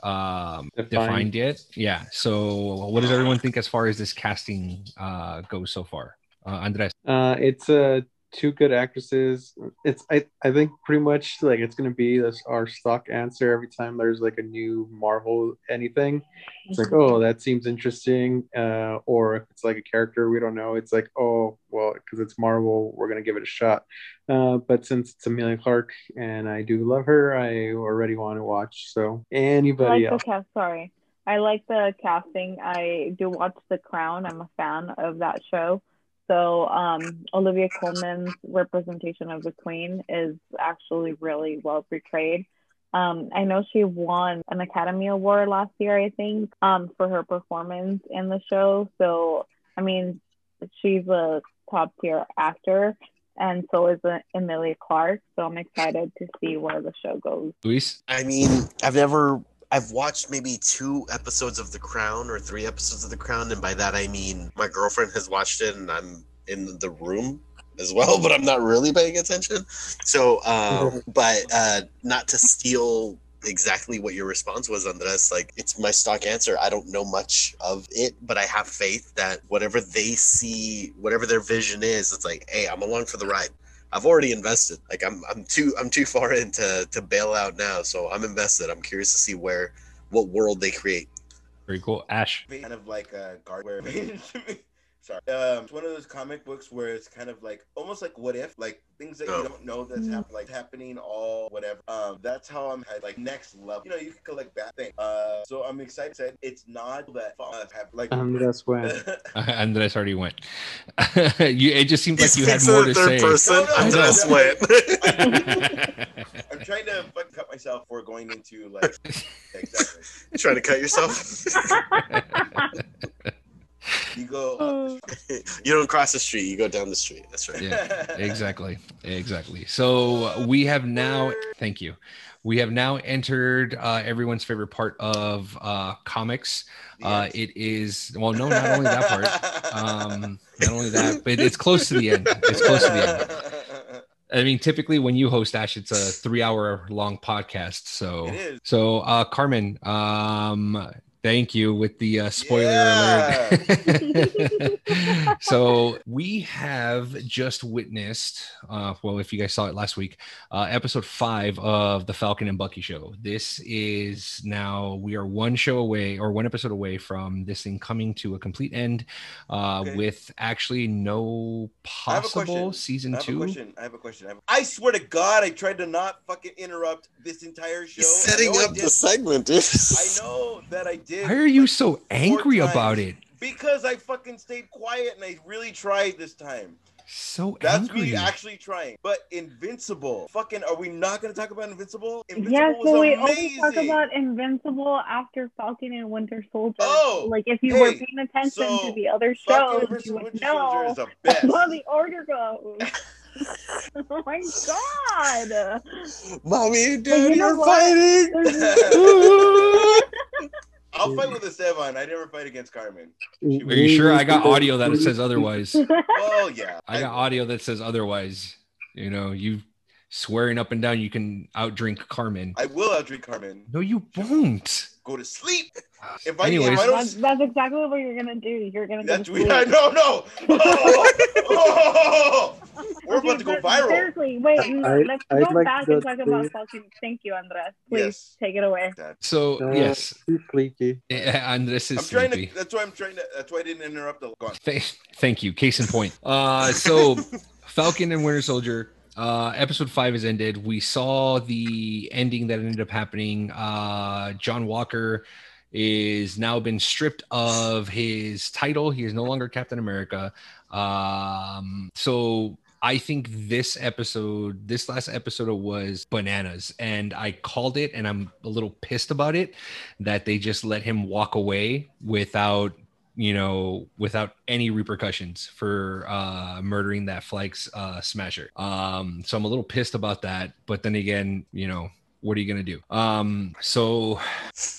um, Defined. defined yet. Yeah. So, what does everyone think as far as this casting uh, goes so far? Uh, Andres. Uh, it's uh, two good actresses. It's I, I think pretty much like it's gonna be this our stock answer every time there's like a new Marvel anything. It's like oh that seems interesting. Uh, or if it's like a character we don't know, it's like oh well because it's Marvel we're gonna give it a shot. Uh, but since it's Emilia Clarke and I do love her, I already want to watch. So anybody like else. cast. Sorry, I like the casting. I do watch The Crown. I'm a fan of that show. So um, Olivia Colman's representation of the Queen is actually really well portrayed. Um, I know she won an Academy Award last year, I think, um, for her performance in the show. So I mean, she's a top tier actor, and so is uh, Emilia Clarke. So I'm excited to see where the show goes. Luis. I mean, I've never. I've watched maybe two episodes of The Crown or three episodes of The Crown, and by that I mean my girlfriend has watched it, and I'm in the room as well, but I'm not really paying attention. So, um, but uh, not to steal exactly what your response was, Andres. Like, it's my stock answer. I don't know much of it, but I have faith that whatever they see, whatever their vision is, it's like, hey, I'm along for the ride. I've already invested. Like I'm I'm too I'm too far in to, to bail out now. So I'm invested. I'm curious to see where what world they create. Very cool. Ash. kind of like a guard where sorry um it's one of those comic books where it's kind of like almost like what if like things that Oh. you don't know that's hap- like happening all whatever um that's how i'm at like next level you know you can collect bad things uh so i'm excited it's not that uh, have like Um, that's when. Andres already went. you, it just seemed like He you had more the to third say. person. No, no, Andres no. went. i'm trying to fucking cut myself for going into like exactly Trying to cut yourself. You go Oh. you don't cross the street. You go down the street. That's right. yeah, exactly, exactly. So we have now. Thank you. We have now entered uh, everyone's favorite part of uh, comics. Uh, it is well, no, not only that part. Um, not only that, but it's close to the end. It's close to the end. I mean, typically when you host Ash, it's a three-hour-long podcast. So, It is. so uh, Carmen, um, thank you with the uh, spoiler Yeah. alert. so we have just witnessed, uh, well, if you guys saw it last week, uh, episode five of the Falcon and Bucky show. This is now we are one show away or one episode away from this thing coming to a complete end, uh, Okay. with actually no I have a possible question. season I have a two. question. I have a question. I, have- I swear to God, I tried to not fucking interrupt this entire show. He's setting up the segment, dude. I know that I did. Why are you like, so angry about it? Because I fucking stayed quiet and I really tried this time. So angry. That's angry. me actually trying. But Invincible, fucking, are we not going to talk about Invincible? Invincible Yeah, was so we amazing. only talk about Invincible after Falcon and Winter Soldier. Oh, like if you were paying attention so to the other Fucking shows, you Invincible would Winter Soldier know is the best. how the order goes. oh my god! Mommy and But you know are what? fighting. I'll fight with Esteban. I never fight against Carmen. Are you sure? I got audio that says otherwise. Oh yeah. I got audio that says otherwise. You know, you swearing up and down you can outdrink Carmen. I will outdrink Carmen. No, you won't. Go to sleep. If I, Anyways, if I don't, that's, that's exactly what you're gonna do. You're gonna go that's to we. sleep. No, no. Oh, oh, we're Okay, about to go viral. Seriously, wait. I- let's I'd go like back and talk about say- Falcon. Thank you, Andres. Please Yes. take it away. So Uh, yes, Too sleepy. eh, Andres is I'm trying sleepy. to. That's why I'm trying to. That's why I didn't interrupt the. Go on. Th- thank you. Case in point. Uh, so Falcon and Winter Soldier. Uh, episode five has ended. We saw the ending that ended up happening. Uh, John Walker is now been stripped of his title. He is no longer Captain America. Um, so I think this episode, this last episode was bananas, and I called it, and I'm a little pissed about it that they just let him walk away without you know, without any repercussions for uh, murdering that Flex uh, smasher. Um, so I'm a little pissed about that. But then again, you know, what are you gonna do? Um, so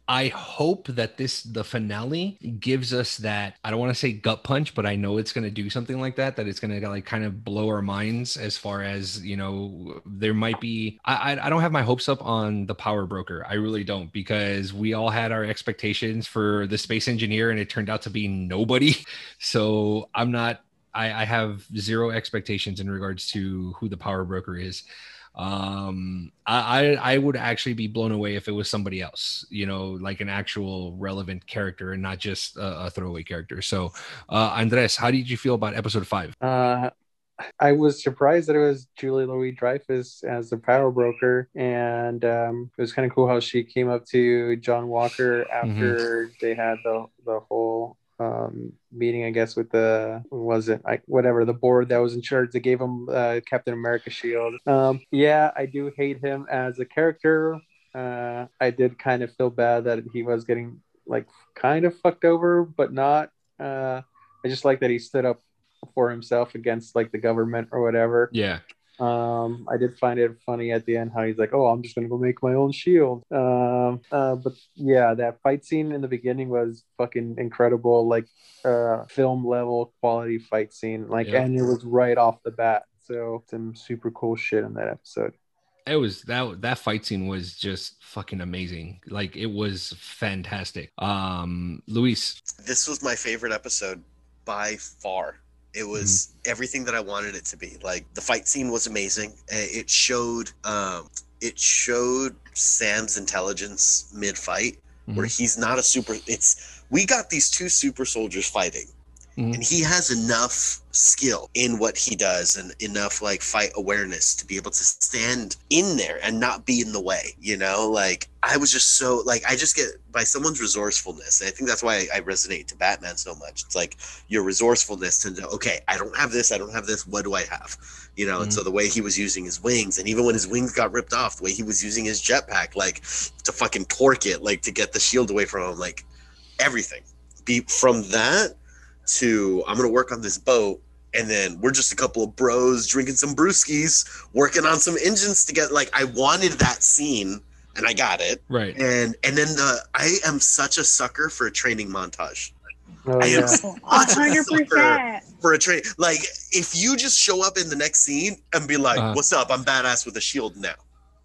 I hope that this the finale gives us that I don't want to say gut punch, but I know it's gonna do something like that. That it's gonna like kind of blow our minds as far as you know, there might be. I I, don't have my hopes up on the power broker. I really don't because we all had our expectations for the space engineer, and it turned out to be nobody. So I'm not. I have zero expectations in regards to who the power broker is um I, I would actually be blown away if it was somebody else you know like an actual relevant character and not just a, a throwaway character. So uh andres how did you feel about episode five? Uh, I was surprised that it was Julia Louis-Dreyfus as the power broker, and um, it was kind of cool how she came up to John Walker after they had the the whole um, meeting, I guess, with the was it like whatever the board that was in charge that gave him uh, Captain America shield. Um, yeah, I do hate him as a character. Uh, I did kind of feel bad that he was getting like kind of fucked over, but not. Uh, I just like that he stood up for himself against like the government or whatever. yeah Um, I did find it funny at the end how he's like, "Oh, I'm just gonna go make my own shield." Um, uh, but yeah, that fight scene in the beginning was fucking incredible, like uh, film level quality fight scene. Like, Yeah. and it was right off the bat. So some super cool shit in that episode. it was that that fight scene was just fucking amazing like it was fantastic um luis this was my favorite episode by far. It was everything that I wanted it to be. Like the fight scene was amazing. Uh, It showed um it showed Sam's intelligence mid-fight where he's not a super it's we got these two super soldiers fighting. Mhm. And he has enough skill in what he does and enough like fight awareness to be able to stand in there and not be in the way, you know? Like I was just so like I just get by someone's resourcefulness. And I think that's why I resonate to Batman so much. It's like your resourcefulness to know, okay, I don't have this, I don't have this, what do I have? You know, and so the way he was using his wings, and even when his wings got ripped off, the way he was using his jetpack, like to fucking torque it, like to get the shield away from him, like everything. Be from that to I'm gonna work on this boat, and then we're just a couple of bros drinking some brewskis, working on some engines together. Like I wanted that scene, and I got it. right And and then the I am such a sucker for a training montage. Oh, I am yeah. such A a hundred sucker percent. for a train. Like if you just show up in the next scene and be like, Uh-huh. "What's up? I'm badass with a shield now."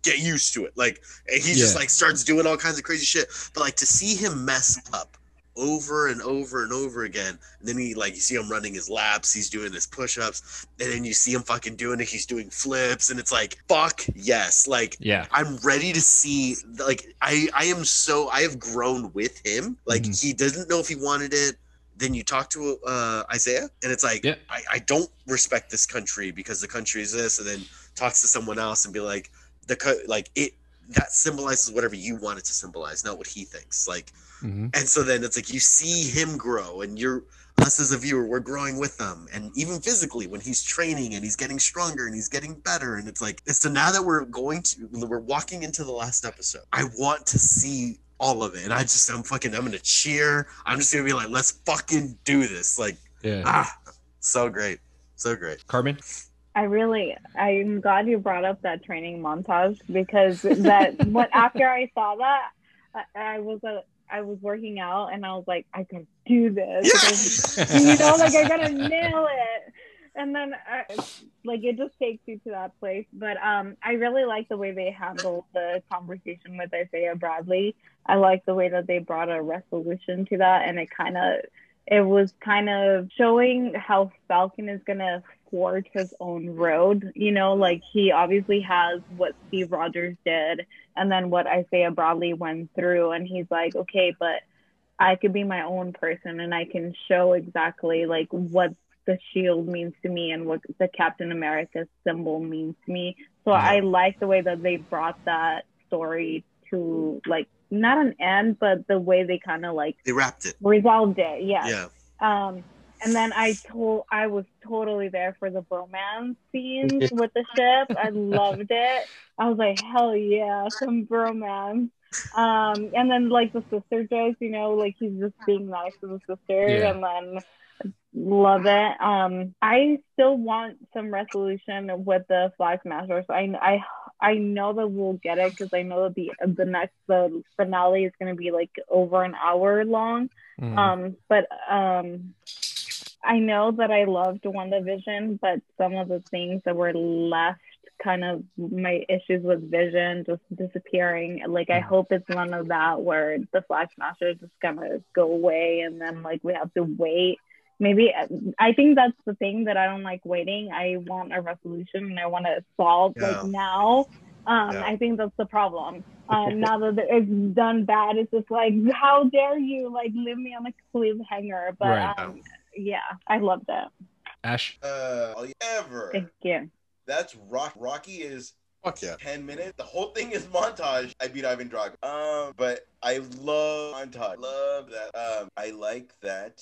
Get used to it. Like and he just like starts doing all kinds of crazy shit. But like to see him mess up over and over and over again, and then he like you see him running his laps, he's doing his push-ups, and then you see him fucking doing it, he's doing flips, and it's like, fuck yes. Like yeah I'm ready to see like I I am so I have grown with him. Like Mhm. he doesn't know if he wanted it. Then you talk to uh, Isaiah, and it's like Yeah. I, I don't respect this country because the country is this, and then talks to someone else and be like the co- like it that symbolizes whatever you want it to symbolize, not what he thinks. Like Mhm. and so then it's like you see him grow, and you're us as a viewer, we're growing with them, and even physically when he's training and he's getting stronger and he's getting better, and it's like so now that we're going to we're walking into the last episode, I want to see all of it, and I just I'm fucking I'm gonna cheer. I'm just gonna be like, let's fucking do this, like Yeah. ah, so great, so great. Carmen? I really, I'm glad you brought up that training montage because that what after I saw that, I, I was a, I was working out and I was like, I can do this. you know, like I gotta nail it. And then, I, like, it just takes you to that place. But um, I really like the way they handled the conversation with Isaiah Bradley. I like the way that they brought a resolution to that, and it kind of, it was kind of showing how Falcon is gonna forge his own road. You know, like he obviously has what Steve Rogers did, and then what Isaiah Bradley went through, and he's like, okay, but I could be my own person, and I can show exactly like what the shield means to me and what the Captain America symbol means to me. So I like the way that they brought that story to like not an end, but the way they kind of like They wrapped it. resolved it. Yeah. Yeah. Um, and then I told I was totally there for the bromance scenes with the ship. I loved it. I was like, hell yeah, some bromance. Um, and then like the sister jokes, you know, like he's just being nice to the sister, Yeah. and then love it. Um, I still want some resolution with the flag smashers. I I I know that we'll get it because I know that the the next the finale is going to be like over an hour long. Mhm. Um, but um, I know that I loved WandaVision, but some of the things that were left, kind of my issues with Vision just disappearing. Like I hope it's none of that where the Flag Smasher is just gonna go away and then like we have to wait. Maybe I think that's the thing that I don't like waiting. I want a resolution and I want to solve Yeah. like now. Um, Yeah. I think that's the problem. Um, now that it's done bad, it's just like, how dare you like leave me on a cliffhanger? But Right. um, yeah, I love that. Ash? Uh, ever. Thank you. That's Rock. Rocky is Fuck yeah. 10 minutes. The whole thing is montage. I beat Ivan Drago. Um, but I love montage. Love that. Um, I like that.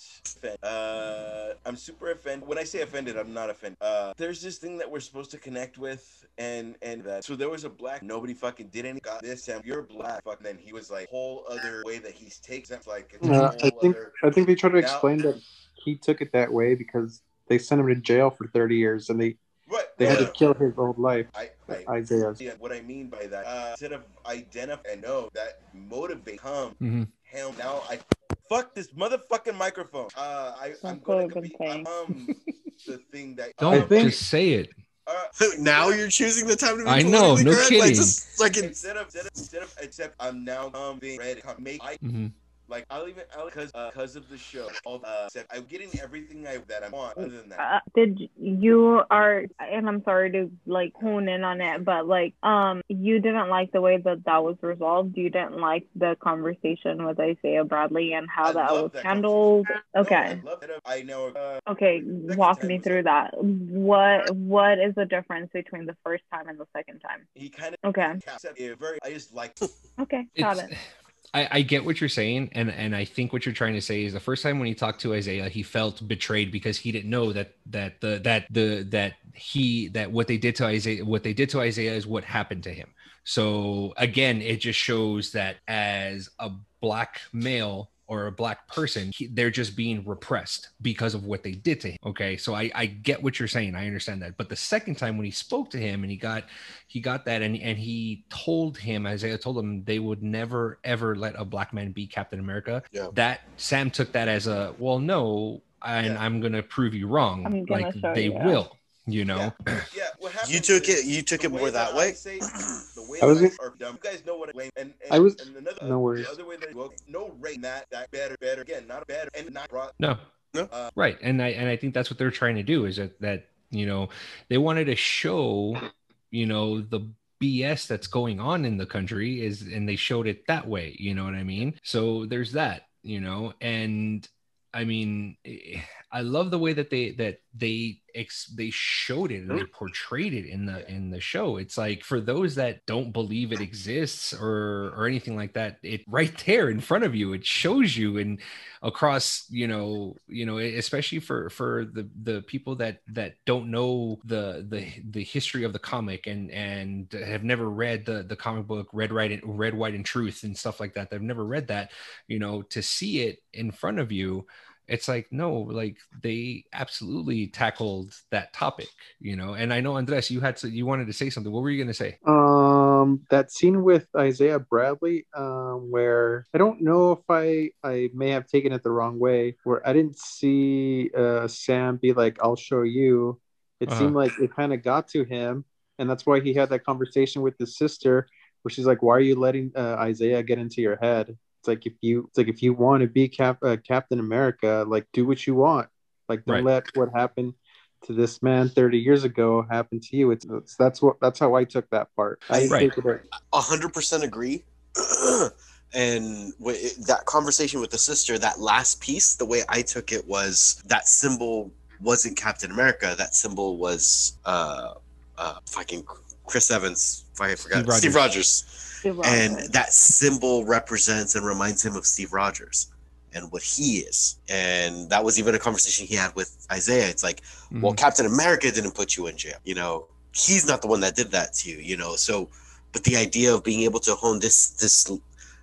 Uh, I'm super offended. When I say offended, I'm not offended. Uh, there's this thing that we're supposed to connect with, and and that. So there was a black. Nobody fucking did any. Got this, and you're black. Fuck. Then he was like whole other way that he's takes it. Like it's Uh, whole I think other. I think they try to Now- explain that he took it that way because they sent him to jail for 30 years and they What? they had to kill his old life. I, I, Isaiah's. Yeah, what I mean by that, uh, instead of identify and know that motivate come Mhm. hell now I fuck this motherfucking microphone. Uh, I I'm gonna be I've been compete, saying. um the thing that Don't um, think- just say it. uh, now you're choosing the time to be I know, no correct? kidding. Like, just fucking instead of instead of, instead of except I'm now um being ready to make I Mhm. Like I'll even I'll because uh, of the show. All, uh, except I'm getting everything I that I want. Other than that, Uh, did you are and I'm sorry to like hone in on it, but like um you didn't like the way that that was resolved. You didn't like the conversation with Isaiah Bradley and how I that was that handled. No, Okay. I love it. I know. Uh, Okay, walk me through that. What what is the difference between the first time and the second time? he kind of Okay. very. I just like. Okay, got It's- it. I, I get what you're saying, and and I think what you're trying to say is the first time when he talked to Isaiah, he felt betrayed because he didn't know that that the that the that he that what they did to Isaiah what they did to Isaiah is what happened to him. So again, it just shows that as a black male or a black person, he, they're just being repressed because of what they did to him. Okay, so I I get what you're saying, I understand that. But the second time when he spoke to him and he got he got that and and he told him Isaiah told him they would never ever let a black man be Captain America. Yeah. That Sam took that as a well, no, and Yeah. I'm gonna prove you wrong. I'm gonna like show they you, will, you know. Yeah, what happened? You took it- you took it more that I way? say- the way I was that I, or dumb. You guys know what I mean. And, and I was- and another, no worries. The other way that well, no rate that that better better again not better and not brought. No. No. Uh, Right. And I and I think that's what they're trying to do is that that, you know, they wanted to show, you know, the BS that's going on in the country is and they showed it that way, you know what I mean? So there's that, you know, and I mean, eh, I love the way that they that they ex- they showed it and they mm-hmm. portrayed it in the in the show. It's like for those that don't believe it exists or or anything like that, it right there in front of you, it shows you and across you know you know especially for for the the people that that don't know the the the history of the comic and and have never read the the comic book red right and red white and truth and stuff like that they've never read that you know to see it in front of you it's like no like they absolutely tackled that topic you know and i know andres you had to you wanted to say something what were you going to say Um, that scene with Isaiah Bradley, um, where I don't know if I I may have taken it the wrong way, where I didn't see uh, Sam be like, "I'll show you." It Uh-huh. seemed like it kind of got to him, and that's why he had that conversation with his sister, where she's like, "Why are you letting uh, Isaiah get into your head?" It's like if you, it's like if you want to be Cap, uh, Captain America, like do what you want. Like don't Right. let what happened to this man 30 years ago happen to you. It's, it's that's what that's how I took that part. I didn't Right. take it A hundred percent agree. and w- that conversation with the sister, that last piece, the way I took it was that symbol wasn't Captain America. That symbol was uh, uh, fucking Chris Evans. If I forgot Steve Steve Rogers. Steve and Rogers. that symbol represents and reminds him of Steve Rogers and what he is. And that was even a conversation he had with Isaiah. It's like, well, Mhm. Captain America didn't put you in jail. You know, he's not the one that did that to you. You know, so but the idea of being able to hone this this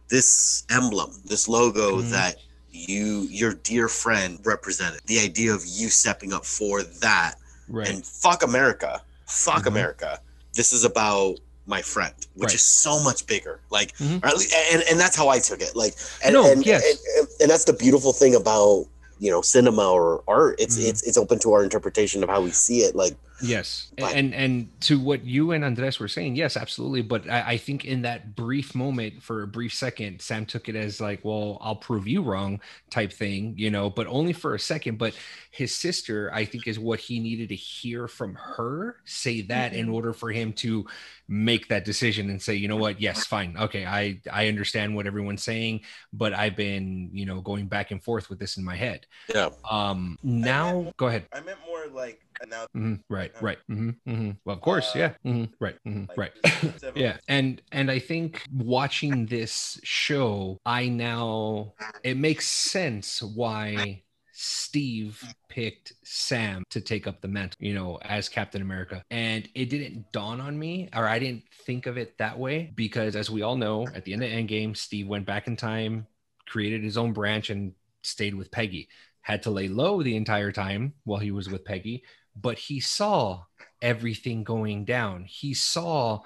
this emblem, this logo Mhm. that you your dear friend represented, the idea of you stepping up for that right and fuck America, fuck Mhm. America. This is about my friend, which Right. is so much bigger. Like, Mhm. at least, and and that's how I took it. Like, and, No, and, yes. and, and that's the beautiful thing about you know cinema or art. It's Mhm. it's it's open to our interpretation of how we see it. Like, Yes, But- and and to what you and Andres were saying, yes, absolutely. But I, I think in that brief moment, for a brief second, Sam took it as like, "Well, I'll prove you wrong," type thing, you know. But only for a second. But his sister, I think, is what he needed to hear from her say that in order for him to make that decision and say, you know what, yes, fine, okay, I I understand what everyone's saying, but I've been, you know, going back and forth with this in my head. yeah, Um, now, go ahead. I meant more like now. Mhm, right right. Hmm hmm well of course. Uh, yeah. Hmm right. Hmm like, right. yeah. And and i think watching this show i now it makes sense why steve picked sam to take up the mantle you know as captain america. And it didn't dawn on me or i didn't think of it that way because as we all know at the end of endgame steve went back in time created his own branch and stayed with peggy. Had to lay low the entire time while he was with peggy but he saw everything going down. He saw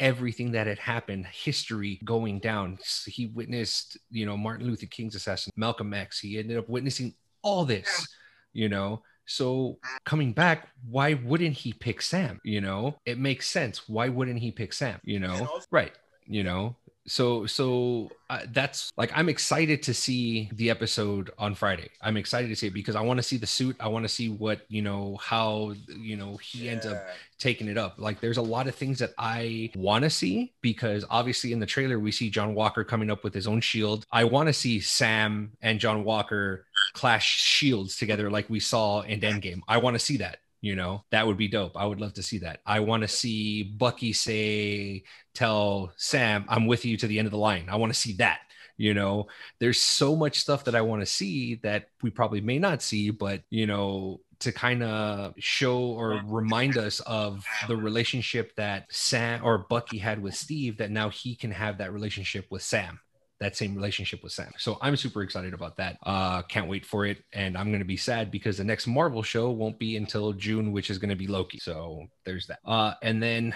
everything that had happened, history going down. He witnessed, you know, Martin Luther King's assassin, Malcolm X. He ended up witnessing all this, you know. So coming back, why wouldn't he pick Sam? You know, it makes sense. Why wouldn't he pick Sam? You know, right? You know, so so uh, that's like i'm excited to see the episode on friday. I'm excited to see it because i want to see the suit. I want to see what you know how you know he ends up taking it up. Like there's a lot of things that i want to see because obviously in the trailer we see john walker coming up with his own shield. I want to see sam and john walker clash shields together like we saw in endgame. I want to see that you know that would be dope. I would love to see that. I want to see bucky say tell sam i'm with you to the end of the line. I want to see that you know? There's so much stuff that i want to see that we probably may not see but you know to kind of show or remind us of the relationship that sam or bucky had with steve that now he can have that relationship with sam that same relationship with Sam. So I'm super excited about that. Uh can't wait for it and I'm going to be sad because the next Marvel show won't be until June which is going to be Loki. So there's that. Uh and then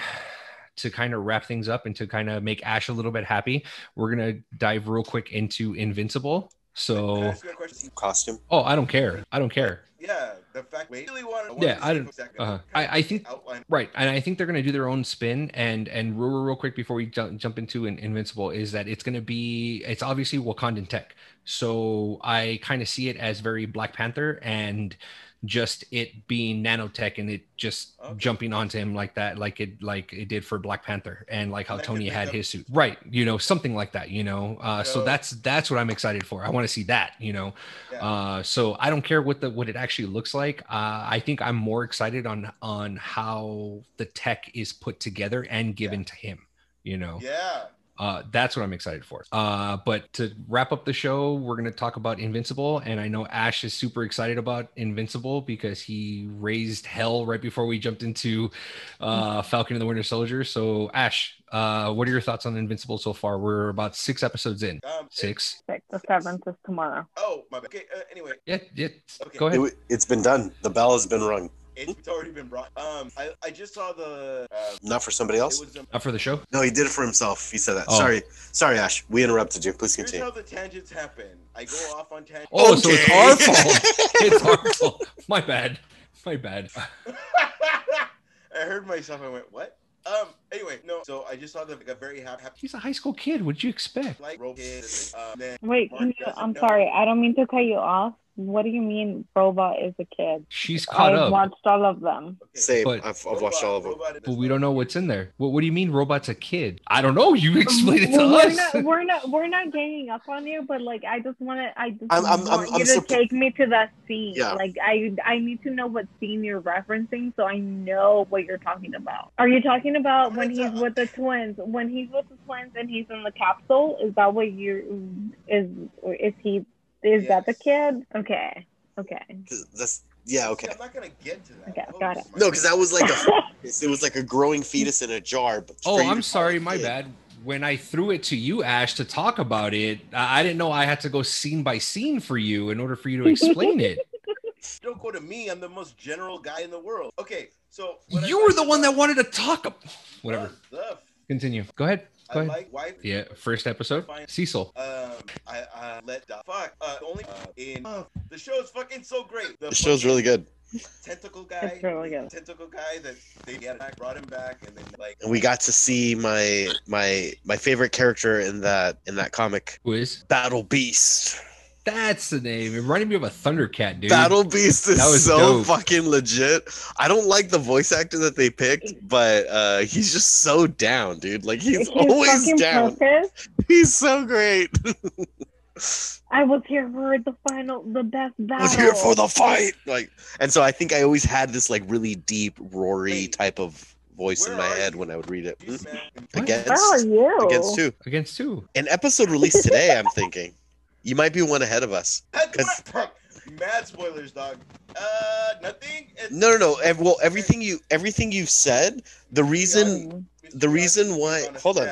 to kind of wrap things up and to kind of make Ash a little bit happy, we're going to dive real quick into Invincible. So ask you a question? costume. oh, I don't care. I don't care. Yeah, the fact we really want. Yeah, I don't- uh-huh. I- I think- outline. Right, and I think they're going to do their own spin. And and real, real quick before we jump, jump into an Invincible is that it's going to be it's obviously Wakandan tech. So I kind of see it as very Black Panther and just it being nanotech and it just Okay. jumping onto him like that, like it like it did for Black Panther and like how That Tony had up- his suit. Right. You know, something like that, you know. Uh so So- that's that's what I'm excited for. I want to see that, you know. Yeah. Uh so I don't care what the what it actually looks like. Uh I think I'm more excited on on how the tech is put together and given to him, you know yeah. Uh, that's what I'm excited for. Uh, but to wrap up the show, we're going to talk about Invincible. And I know Ash is super excited about Invincible because he raised hell right before we jumped into uh, Falcon and the Winter Soldier. So, Ash, uh, what are your thoughts on Invincible so far? We're about six episodes in. Um, Six. Six. The seventh is tomorrow. Oh, my bad. Okay. Uh, anyway, Yeah, yeah. Okay. Go ahead. It, it's been done. The bell has been rung. It's already been brought. Um, I, I just saw the. Uh, Not for somebody else. was. Um, Up for the show. No, he did it for himself. He said that. Oh. Sorry, sorry, Ash. We interrupted you. Please continue. here's continue. how the tangents happen. I go off on tangents. Oh, so it's Okay. our fault. it's our fault. My bad. My bad. I heard myself. I went, what? Um. Anyway, no. So I just saw the like, a very happy, happy He's a high school kid. What'd you expect? like robot. Um, Wait, can you, I'm know. sorry. I don't mean to cut you off. What do you mean robot is a kid? She's caught I've up. watched all of them. Same. But- I've, I've watched all of them. But we don't know what's in there. What, what do you mean robot's a kid? I don't know. You explain it to Well, we're us. not, we're not, we're not ganging up on you, but like, I just want to, I just I'm- I'm- want I'm- you I'm to surp- take me to that scene. Yeah. Like, I, I need to know what scene you're referencing, so I know what you're talking about. Are you talking about when he's with the twins? When he's with the twins and he's in the capsule? Is that what you is? Is he? Is that the kid? Okay, okay. That's yeah. Okay. See, I'm not gonna get to that. Okay, Oh, got it. No, because that was like a it was like a growing fetus in a jar. But Oh, I'm sorry. My kid- bad. When I threw it to you, Ash, to talk about it, I I didn't know I had to go scene by scene for you in order for you to explain it. Don't go to me. I'm the most general guy in the world. Okay, so what I You were the one that wanted to talk. ab- Whatever. What the f- Continue. Go ahead. Go I like wife. Yeah. First episode. Cecil. Um, I, I let the fuck. Uh, only uh, in uh, the show is fucking so great. The show's really good, Tentacle guy. It's really good. Tentacle guy that they had back, brought him back, and then like. and we got to see my my my favorite character in that in that comic, Who is? Battle Beast. That's the name. It reminded me of a Thundercat, dude. Battle Beast is That was so dope. fucking legit. I don't like the voice actor that they picked, but uh he's just so down, dude. Like he's His always down. purpose. He's so great. I was here for the final, the best battle. I was here for the fight. Like, and so I think I always had this like really deep, roary type of voice in my head you? when I would read it. Beast? Against Where are you? against two. Against two. An episode released today. I'm thinking you might be one ahead of us. That's 'Cause- Mad spoilers, dog. Uh, nothing. It's- No, no, no. ev- Well, everything you everything you've said. The reason the reason why- hold on.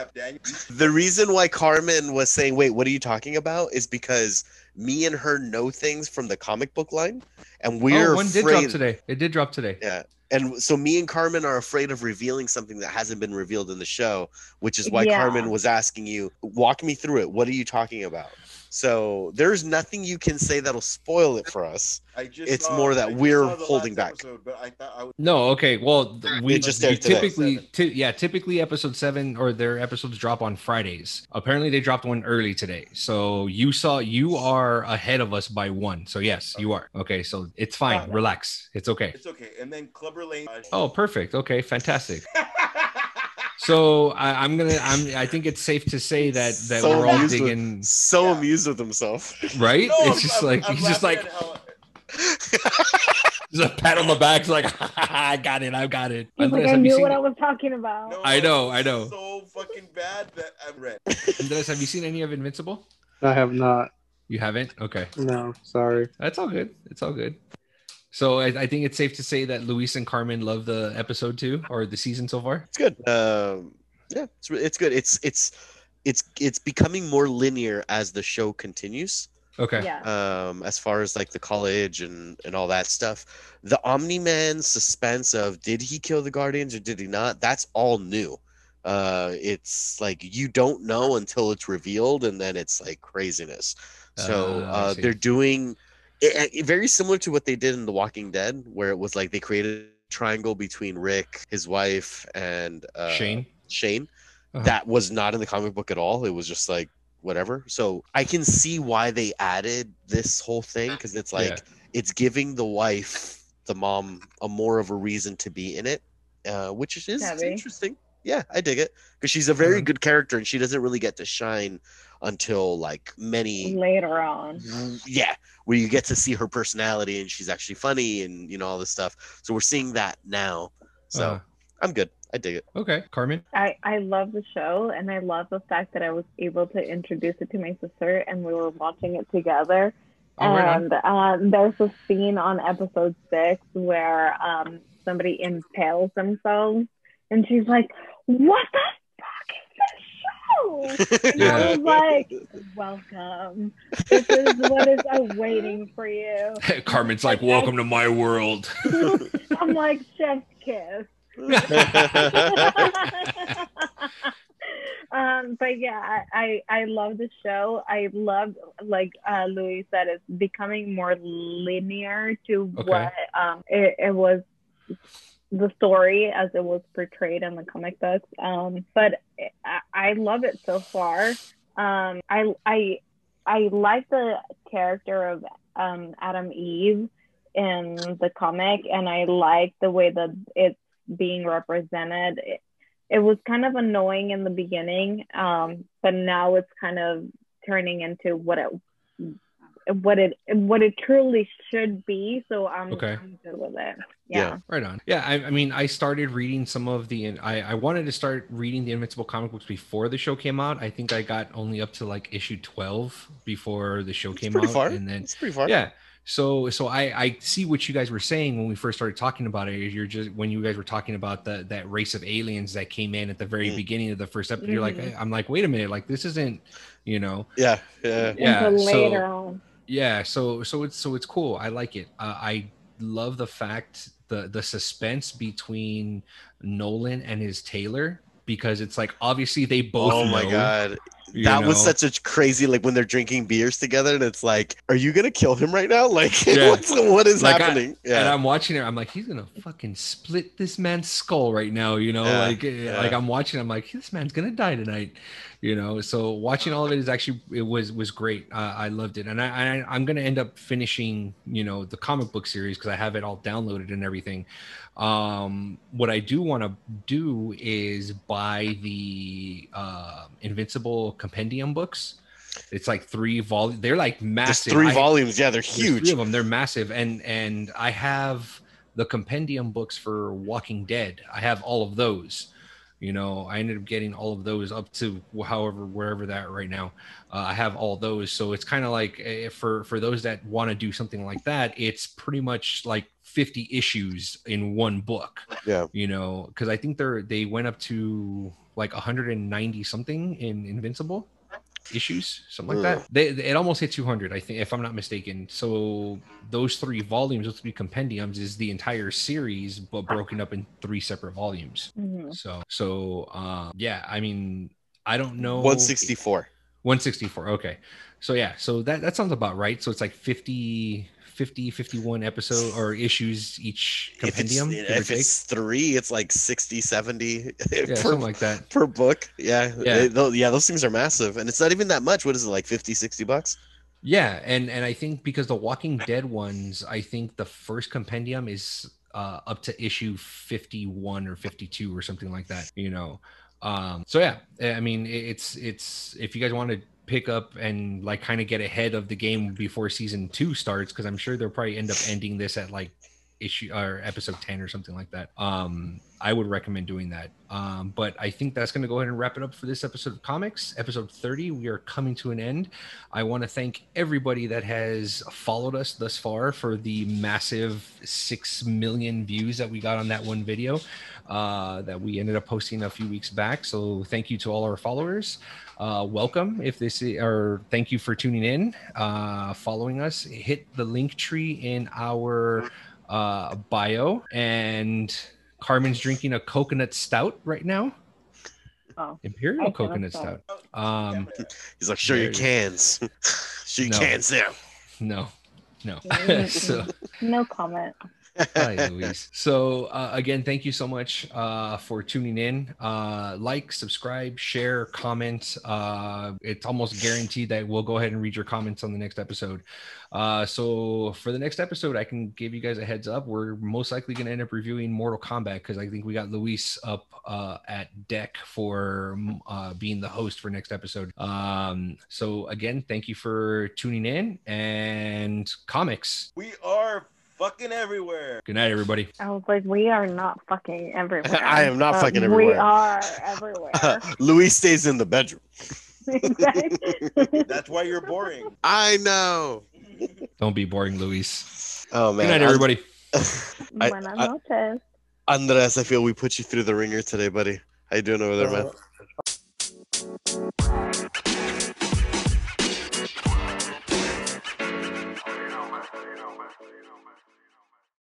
the reason why Carmen was saying, "Wait, what are you talking about?" is because me and her know things from the comic book line, and we're oh, one did drop today. It did drop today. Yeah. And so me and Carmen are afraid of revealing something that hasn't been revealed in the show, which is why Yeah. Carmen was asking you, walk me through it. What are you talking about? So there's nothing you can say that'll spoil it for us. I just It's saw- more that I we're holding back. episode, but I thought I would. No, okay. Well, we It just you typically, ty- yeah, typically episode seven or their episodes drop on Fridays. Apparently, they dropped one early today. So you saw you are ahead of us by one. So yes, you are. Okay, so it's fine. Got. Relax. It's okay. It's okay. And then Clubber Lang. uh, Oh, perfect. Okay, fantastic. So I, I'm gonna. I'm. I think it's safe to say that that So we're all amused with- digging So Yeah. amused with himself. right. No, it's I'm- just I'm- like I'm he's just like at how- just a pat on the back. It's like I got it. I got it. He's like, I have knew seen? what I was talking about. No, I know, I know. So fucking bad that I've read. Andres, have you seen any of Invincible? I have not. You haven't. Okay. No, sorry. That's all good. It's all good. So I, I think it's safe to say that Luis and Carmen love the episode too, or the season so far. It's good. Um, yeah, it's it's good. It's it's it's it's becoming more linear as the show continues. Okay. Yeah. um as far as like the college and and all that stuff the omni-man suspense of did he kill the guardians or did he not that's all new uh it's like you don't know until it's revealed and then it's like craziness so Ah, I uh they're doing it, it- very similar to what they did in the walking dead where it was like they created a triangle between rick his wife and uh Shane. shane Uh-huh. that was not in the comic book at all it was just like whatever. So I can see why they added this whole thing because it's like Yeah. it's giving the wife, the mom, a more of a reason to be in it, uh, which is Heavy. interesting. Yeah, I dig it because she's a very Mhm. good character and she doesn't really get to shine until like many later on. yeah where you get to see her personality and she's actually funny and you know all this stuff so we're seeing that now so Uh, i'm good i dig it okay, Carmen. I, I love the show and I love the fact that I was able to introduce it to my sister and we were watching it together. Oh, right on. and uh, there's a scene on episode six where um, somebody impales themselves and she's like, What the fuck is this show? And I was like, Welcome. This is what is awaiting for you. Carmen's like, "Welcome to my world." I'm like, Chef's kiss. um, but yeah, I, I I love the show. I love like uh, Louis said, it's becoming more linear to Okay. what um it, it was the story as it was portrayed in the comic books. Um, but I, I love it so far. Um, I I I like the character of um Atom Eve in the comic, and I like the way that it's being represented. It, it was kind of annoying in the beginning, um, but now it's kind of turning into what it what it what it truly should be. So I'm, Okay. I'm good with it. Yeah. Yeah. Right on. Yeah, I, I mean, I started reading some of the. I, I wanted to start reading the Invincible comic books before the show came out. I think I got only up to like issue twelve before the show it's came pretty out, far and then it's pretty far yeah. So so I I see what you guys were saying when we first started talking about it. You're just when you guys were talking about the that race of aliens that came in at the very Mm. beginning of the first episode. You're like, Mhm. I'm like, wait a minute, like this isn't, you know, yeah yeah Yeah, Until so- later on. Yeah so so it's so it's cool i like it uh, i love the fact the the suspense between nolan and his taylor because it's like obviously they both oh my know, god you that was such a crazy like when they're drinking beers together and it's like are you gonna kill him right now? Like Yeah. what's, what is Like, I- happening? And i'm watching it i'm like he's gonna fucking split this man's skull right now you know? Yeah, like eh, yeah. like i'm watching i'm like this man's gonna die tonight you know? So watching all of it is actually it was was great. Uh, i loved it. And I, I i'm gonna end up finishing you know the comic book series because i have it all downloaded and everything. Um what i do want to do is buy the uh invincible compendium books it's like three volumes they're like there's massive three I- volumes yeah they're there's three huge of them. They're massive, and and I have the compendium books for Walking Dead. I have all of those. You know, I ended up getting all of those up to however wherever that right now. Uh, I have all those, so it's kind of like eh, for for those that want to do something like that, it's pretty much like 50 issues in one book. Yeah. You know, because I think they're they went up to like 190 something in Invincible issues, something like Ugh. that. They, they- it almost hit 200, I think, if I'm not mistaken. So those three volumes, those three compendiums, is the entire series, but broken up in three separate volumes. Mhm. So so um, yeah, I mean, I don't know. 164 164. Okay. So yeah, so that that sounds about right. So it's like 50 50 51 episode or issues each if it's, compendium if it's three it's like 60 70 yeah, per, something like that. per book yeah Yeah. They- yeah those things are massive and it's not even that much what is it like 50 60 bucks Yeah, and and I think because the Walking Dead ones, I think the first compendium is uh, up to issue fifty one or fifty two or something like that. You know, um, so yeah, I mean it's it's if you guys want to pick up and like kind of get ahead of the game before season two starts, because I'm sure they'll probably end up ending this at like issue or episode 10 or something like that um i would recommend doing that um but i think that's going to go ahead and wrap it up for this episode of comics episode 30 we are coming to an end I want to thank everybody that has followed us thus far for the massive 6 million views that we got on that one video uh, that we ended up posting a few weeks back. So, thank you to all our followers. Uh, welcome. If this is, or thank you for tuning in, uh, following us. Hit the Linktree in our uh, bio. And Carmen's drinking a coconut stout right now. Oh. Imperial coconut cannot stout. Um, he's like show your cans show your No. cans there no, no. So, No comment. Hi, Luis. So uh, again, thank you so much uh, for tuning in. Uh, like, subscribe, share, comment. Uh, it's almost guaranteed that we'll go ahead and read your comments on the next episode. Uh, so for the next episode, I can give you guys a heads up. We're most likely going to end up reviewing Mortal Kombat because I think we got Luis up uh, at deck for being the host for next episode. Um, so again, thank you for tuning in and comics. We are fucking everywhere. Good night, everybody. I was like, we are not fucking everywhere. I am not but fucking um, We everywhere. are everywhere. Luis stays in the bedroom. That's why you're boring. I know. Don't be boring, Luis. Oh man. Good night, everybody. I- Buenas I- noches. Andres, I feel we put you through the ringer today, buddy. How you doing over there, man?